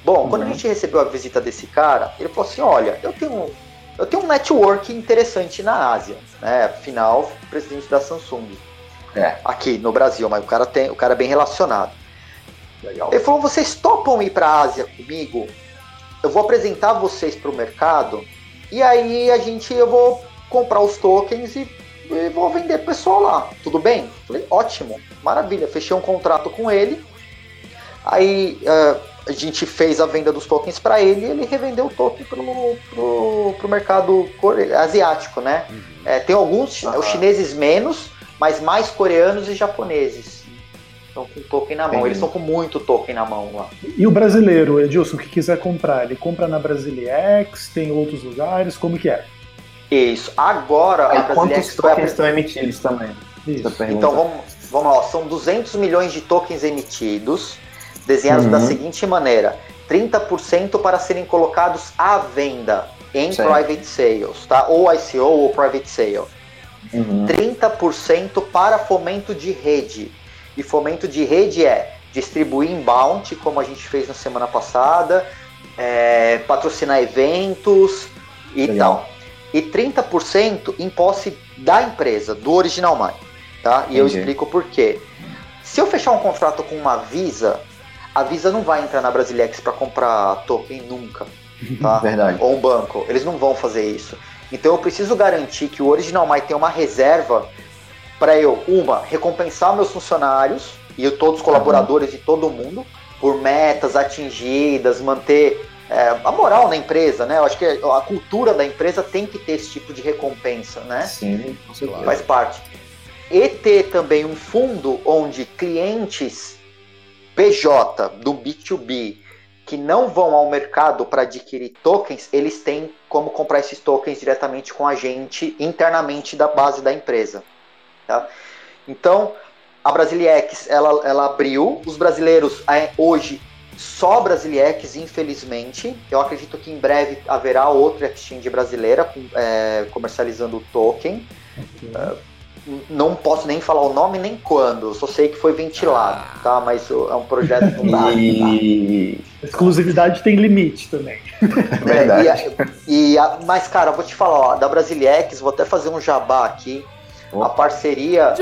Bom, quando a Uhum. gente recebeu a visita desse cara, ele falou assim: olha, eu tenho, eu tenho um network interessante na Ásia, né? Afinal, presidente da Samsung É. aqui no Brasil, mas o cara tem, o cara é bem relacionado. Legal. Ele falou: vocês topam ir para a Ásia comigo? Eu vou apresentar vocês para o mercado e aí a gente eu vou comprar os tokens e, e vou vender pro pessoal lá. Tudo bem? Falei: ótimo, maravilha. Fechei um contrato com ele. Aí eh, a gente fez a venda dos tokens para ele e ele revendeu o token pro, pro, pro mercado core- asiático, né? É, tem alguns, Aham. os chineses menos, mas mais coreanos e japoneses. Estão com token na mão. Entendi. Eles estão com muito token na mão lá. E o brasileiro, Edilson, que quiser comprar, ele compra na Brasiliex, tem outros lugares, como que é? Isso. Agora a E Brasilex quantos foi a- tokens estão emitidos também? Isso. Então vamos, vamos lá, são 200 milhões de tokens emitidos, desenhados Uhum. da seguinte maneira: 30% para serem colocados à venda em Certo. private sales, tá? Ou ICO ou private sale. Uhum. 30% para fomento de rede. E fomento de rede é distribuir inbound, como a gente fez na semana passada, é, patrocinar eventos e Legal. tal. E 30% em posse da empresa, do Original Mine. Tá? E eu Entendi. explico por quê. Se eu fechar um contrato com uma Visa, a Visa não vai entrar na Brasilex para comprar token nunca. Tá? Verdade. ou um banco. Eles não vão fazer isso. Então eu preciso garantir que o Original My tem uma reserva para eu, uma, recompensar meus funcionários e todos os colaboradores e todo mundo por metas atingidas, manter é, a moral na empresa, né? Eu acho que a cultura da empresa tem que ter esse tipo de recompensa, né? Sim, certeza. faz parte. E ter também um fundo onde clientes PJ do B2B que não vão ao mercado para adquirir tokens, eles têm como comprar esses tokens diretamente com a gente internamente da base da empresa. tá? Então, a Brasiliex, ela, ela abriu, os brasileiros é, hoje só Brasiliex, infelizmente. Eu acredito que em breve haverá outra exchange brasileira é, comercializando o token. Não posso nem falar o nome nem quando, só sei que foi ventilado, tá? Mas é um projeto que não dá. E. Exclusividade tem limite também. Verdade. É, e, a- e a- mas, cara, eu vou te falar, ó, da Brasiliex, vou até fazer um jabá aqui. A parceria.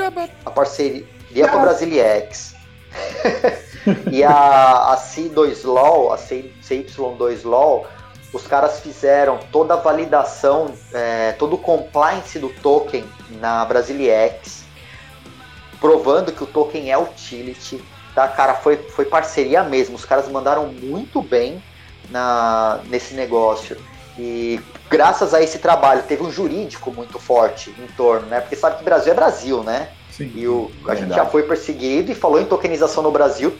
A parceria com a Brasiliex. e a, a C2LOL, a C- CY2LOL, os caras fizeram toda a validação, é, todo o compliance do token na Brasiliex, provando que o token é utility. Tá, cara, foi, foi parceria mesmo. Os caras mandaram muito bem na, nesse negócio. E graças a esse trabalho, teve um jurídico muito forte em torno, né? Porque sabe que Brasil é Brasil, né? Sim. E o, a gente Verdade. já foi perseguido e falou em tokenização no Brasil.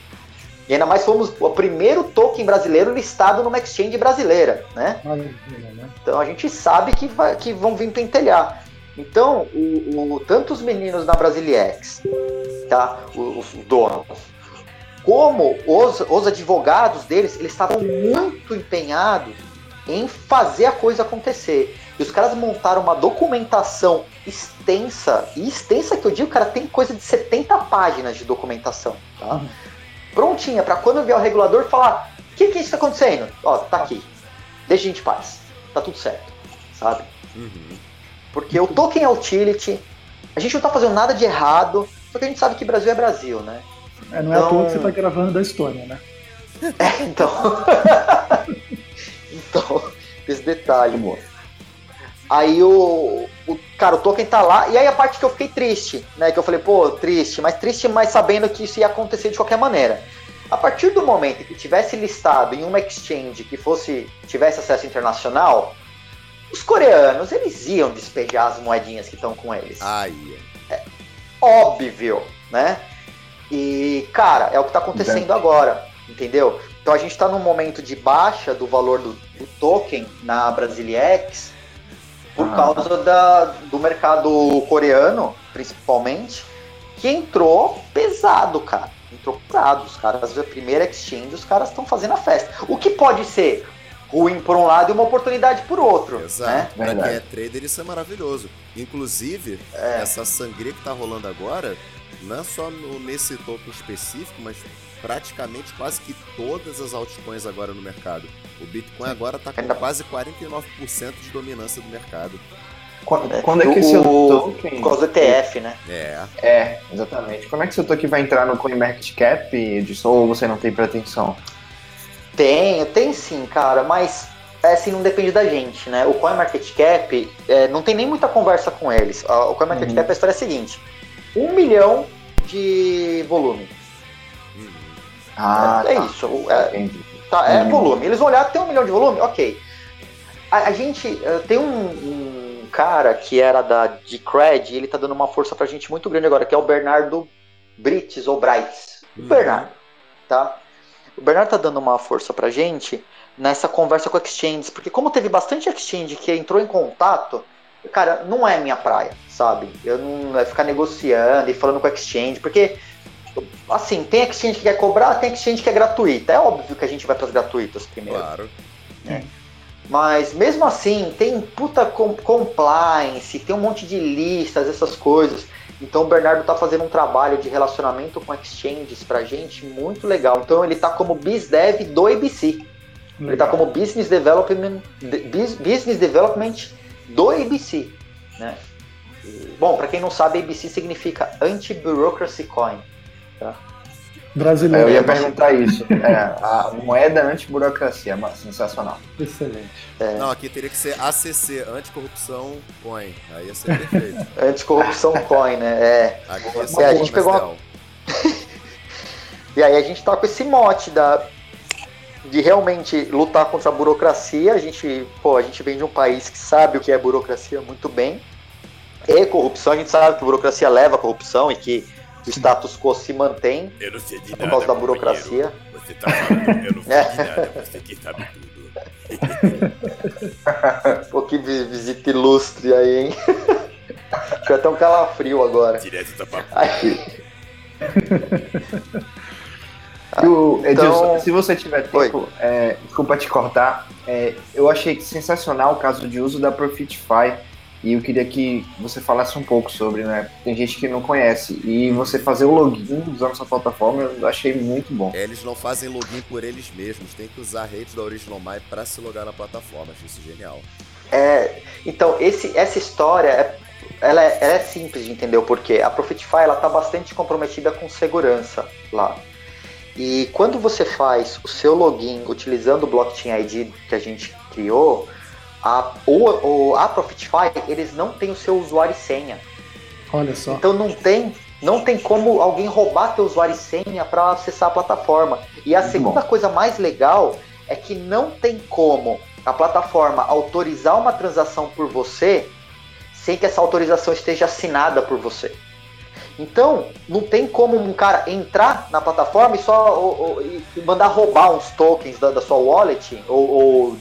E ainda mais fomos o primeiro token brasileiro listado numa exchange brasileira, né? Né? Então a gente sabe que, vai, que vão vir pentelhar. Então, o, o- tanto os meninos da Brasiliex, tá? Os, os donos, como os, os advogados deles, eles estavam muito empenhados em fazer a coisa acontecer. E os caras montaram uma documentação extensa, e extensa que eu digo, cara, tem coisa de 70 páginas de documentação, tá? Prontinha, para quando vier o regulador falar, o que, que é isso que tá acontecendo? Ó, tá aqui. Deixa a gente em paz. Tá tudo certo, sabe? Uhum. Porque o token é utility, a gente não tá fazendo nada de errado, só que a gente sabe que Brasil é Brasil, né? É, não é à Então- toa que você tá gravando da Estônia, né? É, então. então, esse detalhe. Aí o, o, cara, o token tá lá, e aí a parte que eu fiquei triste, né? Que eu falei, pô, triste, mas triste, mas sabendo que isso ia acontecer de qualquer maneira. A partir do momento que tivesse listado em uma exchange que fosse tivesse acesso internacional, os coreanos eles iam despejar as moedinhas que estão com eles. Aí. É óbvio, né? E, cara, é o que está acontecendo agora, entendeu? Então a gente está num momento de baixa do valor do, do token na Brasiliex por ah. causa da, do mercado coreano, principalmente, que entrou pesado, cara. Entrou pesado. Os caras, a primeira exchange, os caras estão fazendo a festa. O que pode ser ruim por um lado e uma oportunidade por outro. Exato. Né? Pra quem é trader, isso é maravilhoso. Inclusive, é. essa sangria que tá rolando agora, não é só no, nesse token específico, mas praticamente quase que todas as altcoins agora no mercado. O Bitcoin agora está com quase 49% de dominância do mercado. Quando, quando é que o, seu token... Por causa do ETF, né? É. É, exatamente. Quando é que seu token vai entrar no CoinMarketCap, Edson, ou você não tem pretensão? Tem, tem sim, cara, mas é, assim, não depende da gente, né? O CoinMarketCap, é, não tem nem muita conversa com eles. O CoinMarketCap, uhum. a história é a seguinte. Um milhão de volume. Ah, é, é tá. isso. É, tá, é volume. Eles olharam, tem um milhão de volume? Ok. A, a gente uh, tem um, um, cara que era da Decred, ele tá dando uma força pra gente muito grande agora, que é o Bernardo Brites ou Brights. Uhum. Bernardo, tá? O Bernardo tá dando uma força pra gente nessa conversa com exchanges, porque como teve bastante exchange que entrou em contato, cara, não é minha praia, sabe? Eu não é ficar negociando e falando com exchange, porque assim, tem exchange que quer cobrar, tem exchange que é gratuita. É óbvio que a gente vai para as gratuitas primeiro. Claro. Né? Mas mesmo assim, tem puta compliance, tem um monte de listas, essas coisas. Então o Bernardo tá fazendo um trabalho de relacionamento com exchanges pra gente muito legal. Então ele tá como BizDev do ABC. Legal. Ele tá como Business Development, Business Development do ABC. Né? bom, para quem não sabe, ABC significa Anti-Bureaucracy Coin. Tá? Brasileiro. Eu ia perguntar isso. É, a moeda anti-burocracia, sensacional. Excelente. É. Não, aqui teria que ser ACC, Anticorrupção Coin. Aí ia ser perfeito. Anticorrupção Coin, né? É. Aqui ia ser é, a gente pegou uma... E aí a gente tá com esse mote da de realmente lutar contra a burocracia. A gente, pô, a gente vem de um país que sabe o que é burocracia muito bem. E corrupção, a gente sabe que burocracia leva a corrupção e que o status quo se mantém eu não sei de por causa da burocracia. Você tá falando, eu não sei de nada, você que sabe tudo. Pô, que visita ilustre aí, hein? Fica até um calafrio agora. Direto da papo. O, então... se você tiver tempo, é, desculpa te cortar, é, eu achei sensacional o caso de uso da Profitify e eu queria que você falasse um pouco sobre, né? Tem gente que não conhece. E você fazer o login usando essa plataforma, eu achei muito bom. Eles não fazem login por eles mesmos, tem que usar a rede da Original My para se logar na plataforma. Achei isso genial. É, então, esse, essa história é, ela, é, ela é simples de entender o porquê. A Profitify ela está bastante comprometida com segurança lá. E quando você faz o seu login utilizando o Blockchain ID que a gente criou, a, o, o, a Profitify, eles não têm o seu usuário e senha. Olha só. Então não tem, não tem como alguém roubar teu usuário e senha para acessar a plataforma. E a Muito segunda bom. coisa mais legal é que não tem como a plataforma autorizar uma transação por você sem que essa autorização esteja assinada por você. Então, não tem como um cara entrar na plataforma e só ou, ou, e mandar roubar uns tokens da, da sua wallet, ou,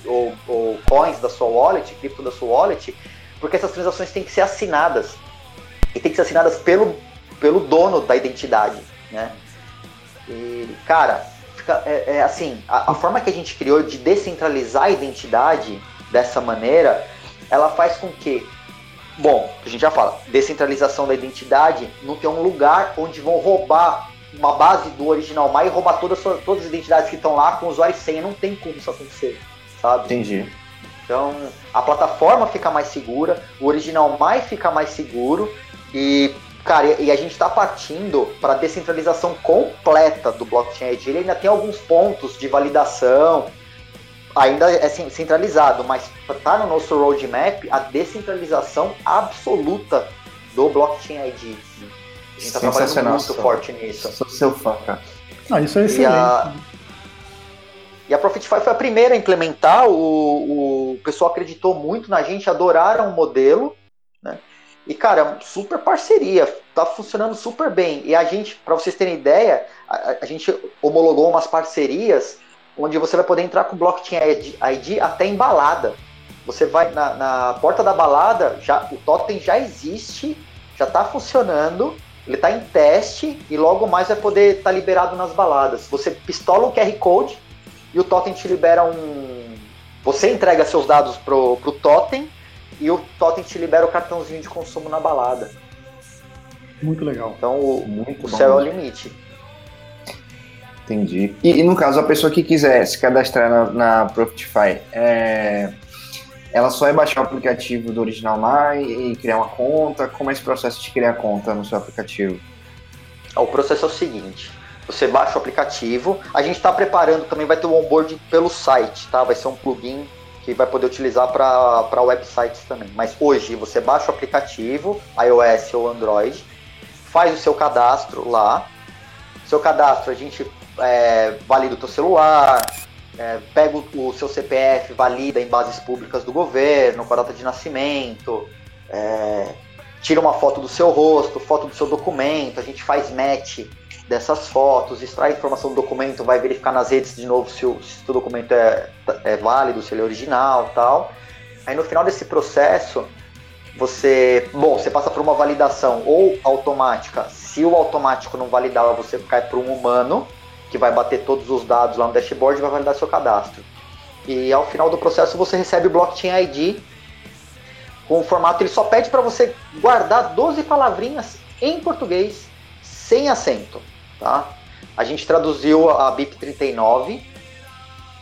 ou, coins da sua wallet, cripto da sua wallet, porque essas transações têm que ser assinadas. E tem que ser assinadas pelo, pelo dono da identidade, né? E, cara, fica, é, é assim, a, a forma que a gente criou de descentralizar a identidade dessa maneira, ela faz com que Bom, a gente já fala, descentralização da identidade, não tem um lugar onde vão roubar uma base do original MAI e roubar todas, todas as identidades que estão lá com usuário e senha. Não tem como isso acontecer, sabe? Entendi. Então, a plataforma fica mais segura, o original MAI fica mais seguro e, cara, e a gente está partindo para a descentralização completa do blockchain. Ele ainda tem alguns pontos de validação, ainda é centralizado, mas tá no nosso roadmap a descentralização absoluta do blockchain ID. A gente tá trabalhando muito forte nisso. Sou seu fã, cara. Ah, isso é excelente. E a, e a Profitify foi a primeira a implementar, o, o pessoal acreditou muito na gente, adoraram o modelo, né? E, cara, super parceria, tá funcionando super bem. E a gente, para vocês terem ideia, a, a, gente homologou umas parcerias onde você vai poder entrar com o Blockchain ID até em balada. Você vai na, na porta da balada, já, o totem já existe, já está funcionando, ele está em teste e logo mais vai poder estar tá liberado nas baladas. Você pistola o QR Code e o totem te libera um. Você entrega seus dados pro, pro totem e o totem te libera o cartãozinho de consumo na balada. Muito legal. Então o, Muito o céu é o limite. Entendi. E, e, no caso, a pessoa que quiser se cadastrar na, na Profitify, é, ela só é baixar o aplicativo do Original My e criar uma conta? Como é esse processo de criar conta no seu aplicativo? O processo é o seguinte: você baixa o aplicativo, a gente está preparando também, vai ter o onboard pelo site, tá? Vai ser um plugin que vai poder utilizar para websites também. Mas hoje você baixa o aplicativo, iOS ou Android, faz o seu cadastro lá. Seu cadastro a gente é, valida o teu celular, é, pega o, o, seu CPF, valida em bases públicas do governo, com a data de nascimento, é, tira uma foto do seu rosto, foto do seu documento, a gente faz match dessas fotos, extrai informação do documento, vai verificar nas redes de novo se o, se o documento é, é válido, se ele é original tal. Aí no final desse processo, você, bom, você passa por uma validação ou automática. Se o automático não validar, você cai para um humano que vai bater todos os dados lá no dashboard e vai validar seu cadastro. E ao final do processo você recebe o Blockchain ID com o formato, ele só pede para você guardar 12 palavrinhas em português sem acento, tá? A gente traduziu a BIP 39,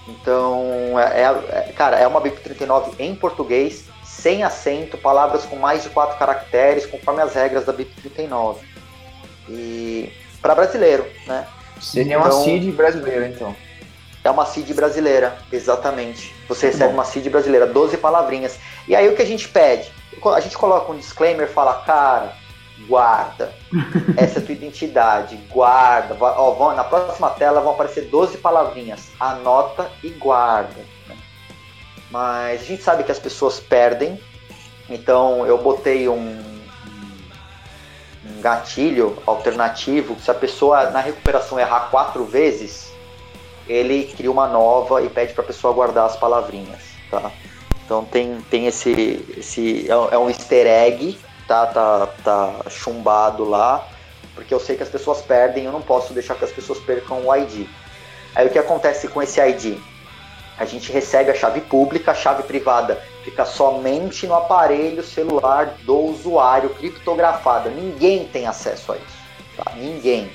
então é, é, cara, é uma BIP 39 em português sem acento, palavras com mais de quatro caracteres, conforme as regras da BIP 39. E para brasileiro, né? Seria então, uma CID brasileira, então. É uma CID brasileira, exatamente. Você recebe Bom. uma CID brasileira, 12 palavrinhas. E aí o que a gente pede? A gente coloca um disclaimer, fala, cara, guarda. Essa é a tua identidade, guarda. Ó, na próxima tela vão aparecer 12 palavrinhas. Anota e guarda. Mas a gente sabe que as pessoas perdem. Então eu botei um, gatilho alternativo, se a pessoa na recuperação errar quatro vezes, ele cria uma nova e pede para a pessoa guardar as palavrinhas, tá? Então tem, tem esse, esse é, é um easter egg, tá, tá, tá chumbado lá, porque eu sei que as pessoas perdem, eu não posso deixar que as pessoas percam o ID. Aí o que acontece com esse ID? A gente recebe a chave pública, a chave privada fica somente no aparelho celular do usuário criptografada. Ninguém tem acesso a isso. Tá? Ninguém.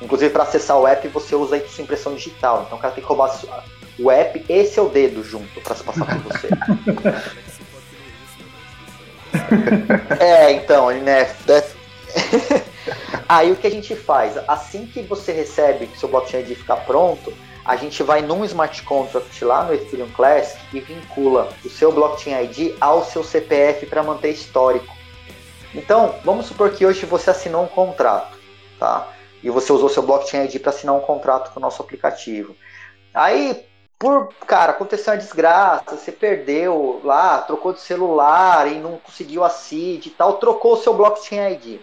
Inclusive, para acessar o app, você usa a sua impressão digital. Então, o cara tem que roubar o app e seu dedo junto para se passar por você. é, então, né? Aí o que a gente faz? Assim que você recebe que seu blockchain ID ficar pronto, a gente vai num smart contract lá no Ethereum Classic e vincula o seu blockchain ID ao seu CPF para manter histórico. Então, vamos supor que hoje você assinou um contrato, tá? E você usou seu blockchain ID para assinar um contrato com o nosso aplicativo. Aí, por, cara, aconteceu uma desgraça, você perdeu lá, trocou de celular e não conseguiu a CID e tal, trocou o seu blockchain ID.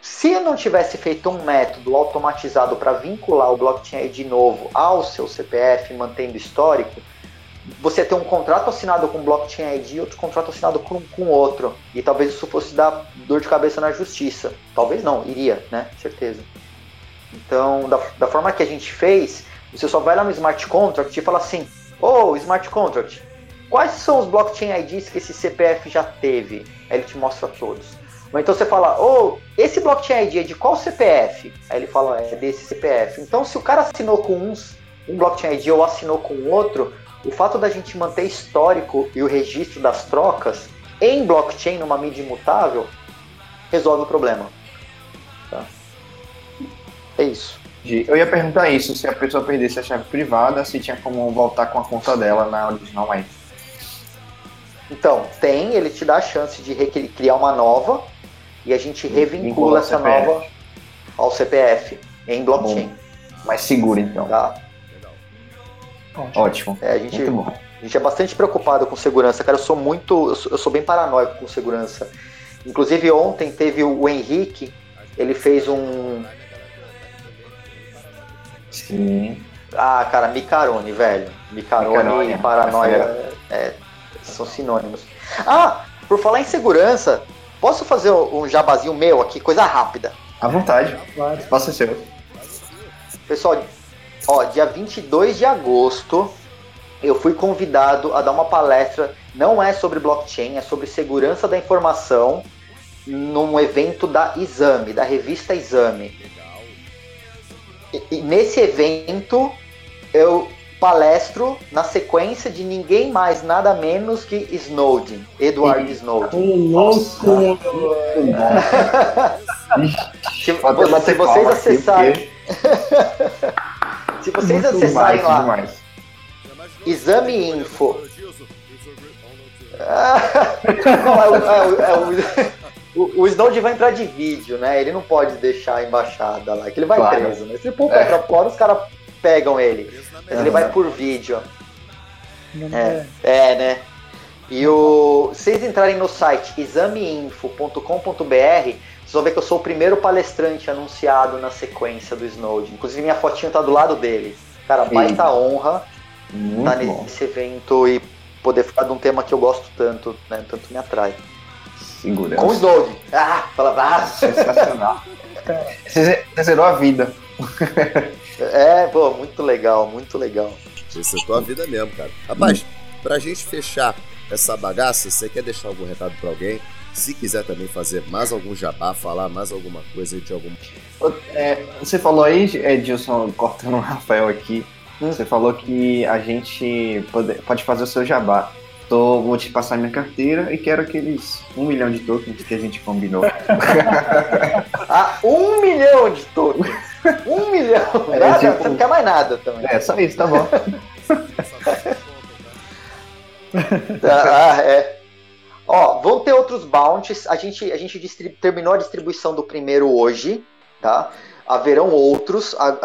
Se não tivesse feito um método automatizado para vincular o blockchain de novo ao seu CPF, mantendo histórico, você ter um contrato assinado com blockchain ID e outro contrato assinado com, com outro. E talvez isso fosse dar dor de cabeça na justiça. Talvez não, iria, né? Certeza. Então, da, da forma que a gente fez, você só vai lá no smart contract e fala assim: Ô, oh, smart contract, quais são os blockchain IDs que esse CPF já teve? Aí ele te mostra todos. Ou então você fala, ô, oh, esse blockchain ID é de qual CPF? Aí ele fala, é desse CPF. Então, se o cara assinou com uns, um blockchain ID ou assinou com outro, o fato da gente manter histórico e o registro das trocas em blockchain, numa mídia imutável, resolve o problema. Tá? É isso. Eu ia perguntar isso, se a pessoa perdesse a chave privada, se tinha como voltar com a conta dela na original mais. Então, tem, ele te dá a chance de criar uma nova e a gente Vincula revincula essa CPF. nova ao CPF em blockchain. Mais seguro, então. Tá? Ótimo. É, a gente, Muito bom. a gente é bastante preocupado com segurança, cara. Eu sou muito. Eu sou, eu sou bem paranoico com segurança. Inclusive, ontem teve o, o Henrique, ele fez um. Sim. Ah, cara, Micarone, velho. Micarone, Micarone, e paranoia é, são sinônimos. Ah, por falar em segurança, posso fazer um jabazinho meu aqui, coisa rápida. À vontade. Claro. Espaço é seu. Pessoal, ó, dia 22 de agosto, eu fui convidado a dar uma palestra, não é sobre blockchain, é sobre segurança da informação, num evento da Exame, da revista Exame. E, e nesse evento, eu palestro na sequência de ninguém mais, nada menos que Snowden, Edward Snowden. Ô, louco! Se, se vocês acessarem, se vocês muito acessarem lá, demais. Exame Info. É o- é é o- o, o Snowden vai entrar de vídeo, né? Ele não pode deixar a embaixada lá, que ele vai Claro. preso, né? Se ele pôr o pé pra fora, os caras pegam ele. Mas ele vai por vídeo. Não É, é, né? E o, se vocês entrarem no site exameinfo.com.br, vocês vão ver que eu sou o primeiro palestrante anunciado na sequência do Snowden. Inclusive, minha fotinha tá do lado dele. Cara, baita Eita. honra Muito estar bom. nesse evento e poder falar de um tema que eu gosto tanto, né? Tanto me atrai. Segurança. Com o Snowden. Ah, fala, ah, Sensacional. Você zerou a vida. é, pô, muito legal, muito legal. Essa é a tua vida mesmo, cara. Rapaz, pra gente fechar essa bagaça, você quer deixar algum recado pra alguém? Se quiser também fazer mais algum jabá, falar mais alguma coisa de algum. É, você falou aí, Edilson, cortando o Rafael aqui. Hum. Você falou que a gente pode, pode fazer o seu jabá. Tô, vou te passar minha carteira e quero aqueles um milhão de tokens que a gente combinou. Ah, um milhão de tokens. Um milhão. É, Nada, tipo- Você não quer mais nada também. é, só isso, tá bom. Ah, é. Ó, vão ter outros bounties. A gente, a gente terminou a distribuição do primeiro hoje, tá? Haverão outros a-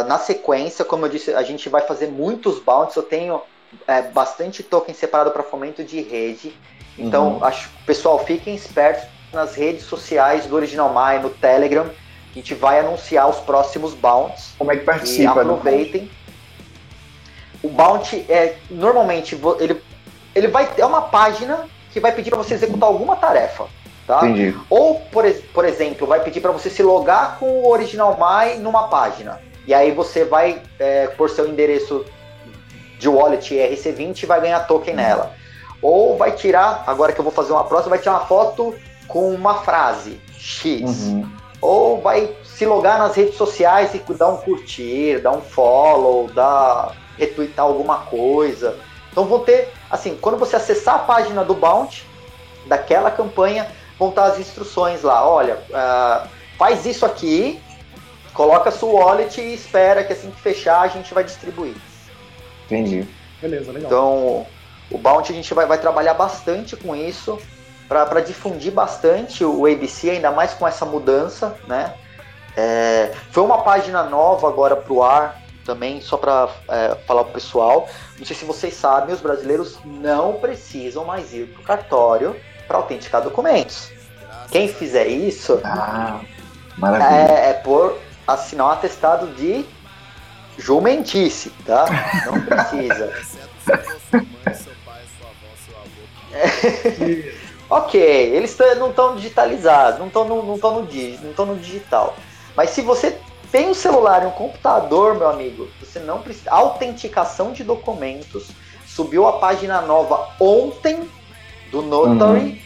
a- na sequência. Como eu disse, a gente vai fazer muitos bounties. Eu tenho é, bastante token separado para fomento de rede. Então, Uhum. acho, pessoal, fiquem espertos nas redes sociais do Original My, no Telegram. A gente vai anunciar os próximos bounties. Como é que E participa? do- aproveitem. O Bounty é normalmente ele, ele vai ter uma página que vai pedir para você executar alguma tarefa, tá? Entendi. Ou por, por exemplo, vai pedir para você se logar com o Original My numa página. E aí você vai é, por seu endereço de wallet ERC20 e vai ganhar token nela. Ou vai tirar, agora que eu vou fazer uma próxima, vai tirar uma foto com uma frase X Uhum. Ou vai se logar nas redes sociais e dar um curtir, dar um follow, dar retweetar alguma coisa. Então vão ter, assim, quando você acessar a página do Bounty, daquela campanha, vão estar as instruções lá. Olha, ah, faz isso aqui, coloca sua wallet e espera que assim que fechar a gente vai distribuir. Entendi. Beleza, legal. Então, o Bounty a gente vai, vai trabalhar bastante com isso, para difundir bastante o ABC, ainda mais com essa mudança, né? É, foi uma página nova agora para o ar, também, só para falar pro pessoal. Não sei se vocês sabem, os brasileiros não precisam mais ir para o cartório para autenticar documentos. Quem fizer isso Ah, maravilha. é, é por assinar um atestado de jumentice, tá? Não precisa. Ok, eles não estão digitalizados, não estão no, não no, não no digital. Mas se você tem um celular e um computador, meu amigo, você não precisa. Autenticação de documentos. Subiu a página nova ontem do Notary.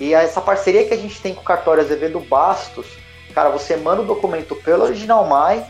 E essa parceria que a gente tem com o cartório Azevedo Bastos, cara, você manda o documento pelo Original My,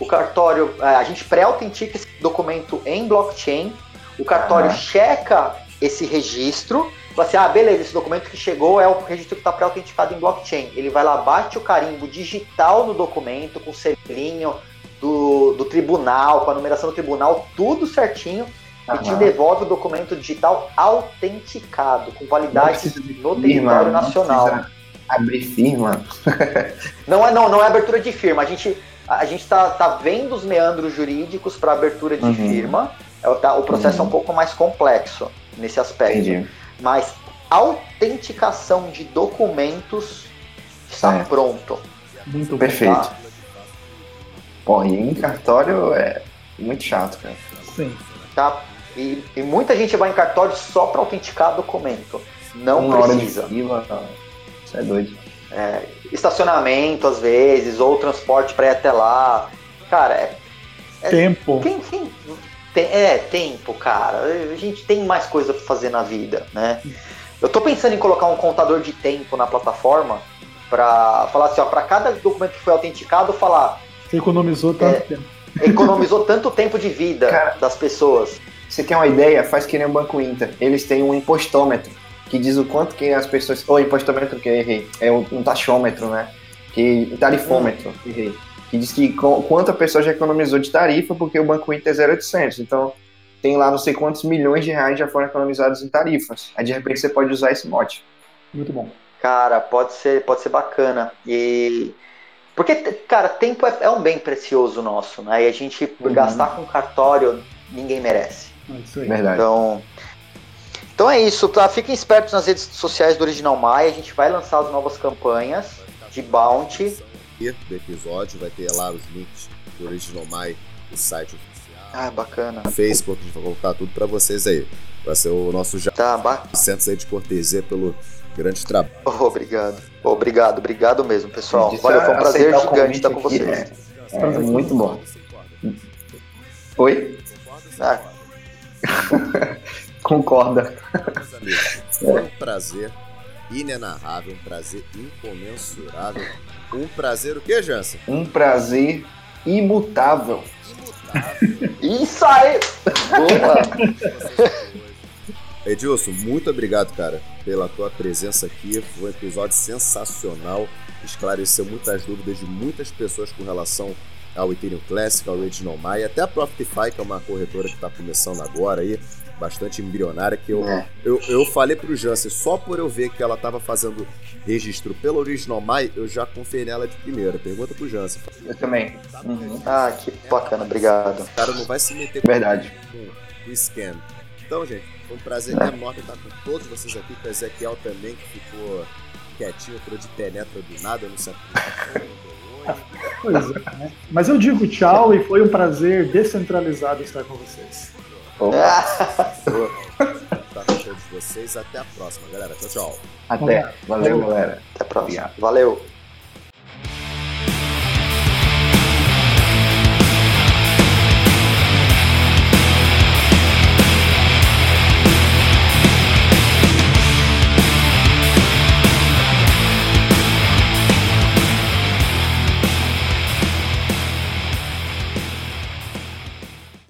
o cartório, eh, a gente pré-autentica esse documento em blockchain, o cartório Ah. checa esse registro, fala assim, ah, beleza, esse documento que chegou é o registro que está pré-autenticado em blockchain. Ele vai lá, bate o carimbo digital no documento, com selinho, do, do tribunal, com a numeração do tribunal, tudo certinho. E te devolve o documento digital autenticado, com validade no firma, território nacional. Abrir firma. Não é, não, não é abertura de firma. A gente, a gente tá, tá vendo os meandros jurídicos para abertura de Uhum. firma. É, o- tá- o processo é um pouco mais complexo nesse aspecto. Entendi. Mas autenticação de documentos está Certo. pronto. Muito bom. Perfeito. Tá? Pô, e em cartório é muito chato, cara. Sim. tá? E, e muita gente vai em cartório só para autenticar documento. Não Uma hora de precisa. fila, tá. Isso é doido. É, estacionamento, às vezes, ou transporte para ir até lá. Cara, é, É- Tempo. Quem, quem tem, é tempo, cara. A gente tem mais coisa pra fazer na vida, né? Eu tô pensando em colocar um contador de tempo na plataforma pra falar assim, ó, para cada documento que foi autenticado, falar Você economizou tanto É. tempo. economizou tanto tempo de vida Cara. das pessoas. Você quer uma ideia? Faz que nem o Banco Inter. Eles têm um impostômetro que diz o quanto que as pessoas. Ou impostômetro que eu errei. É um taxômetro, né? Que, tarifômetro, errei. Que diz que quanto a pessoa já economizou de tarifa, porque o Banco Inter é 0,800. Então, tem lá não sei quantos milhões de reais já foram economizados em tarifas. Aí, de repente, você pode usar esse mote. Muito bom. Cara, pode ser, pode ser bacana. E. Porque, cara, tempo é, é um bem precioso nosso, né? E a gente por Uhum. gastar com cartório, ninguém merece. É isso aí. Verdade. Então, então é isso, tá? Fiquem espertos nas redes sociais do Original Maia. A gente vai lançar as novas campanhas de Bounty. Do episódio, vai ter lá os links do Original My, o site oficial, Ah, bacana. Facebook, a gente vai colocar tudo pra vocês aí. Vai ser o nosso já Tá, ba... Santos aí de cortesia pelo grande trabalho. Oh, obrigado. Obrigado, obrigado mesmo, pessoal. Disse Valeu, foi um prazer gigante estar com vocês. aqui, É, é muito bom. Oi? Ah, Concorda. Meus amigos, foi um prazer inenarrável, um prazer incomensurável. Um prazer o que, Jansen? Um prazer imutável. Isso aí! Boa! Edilson, muito obrigado, cara, pela tua presença aqui. Foi um episódio sensacional. Esclareceu muitas dúvidas de muitas pessoas com relação ao Ethereum Classic, ao Original Mai, até a Profitify, que é uma corretora que está começando agora aí, bastante embrionária, que eu, É. eu, eu falei pro Jansen, só por eu ver que ela estava fazendo registro pelo Original Mai, eu já conferi nela de primeira. Pergunta pro Jansen. Eu também. Uhum. Ah, que bacana, obrigado. O cara não vai se meter com Verdade. com o scam. Então, gente, foi um prazer enorme estar com todos vocês aqui, com o Ezequiel também, que ficou quietinho, entrou de penetra do nada, não se apresentou. Pois é, né? Mas eu digo tchau e foi um prazer descentralizado estar com vocês. Ah, Tá com todos vocês. Até a próxima, galera. Tchau, tchau. Até. Valeu, galera. Até a próxima. Obrigado. Valeu.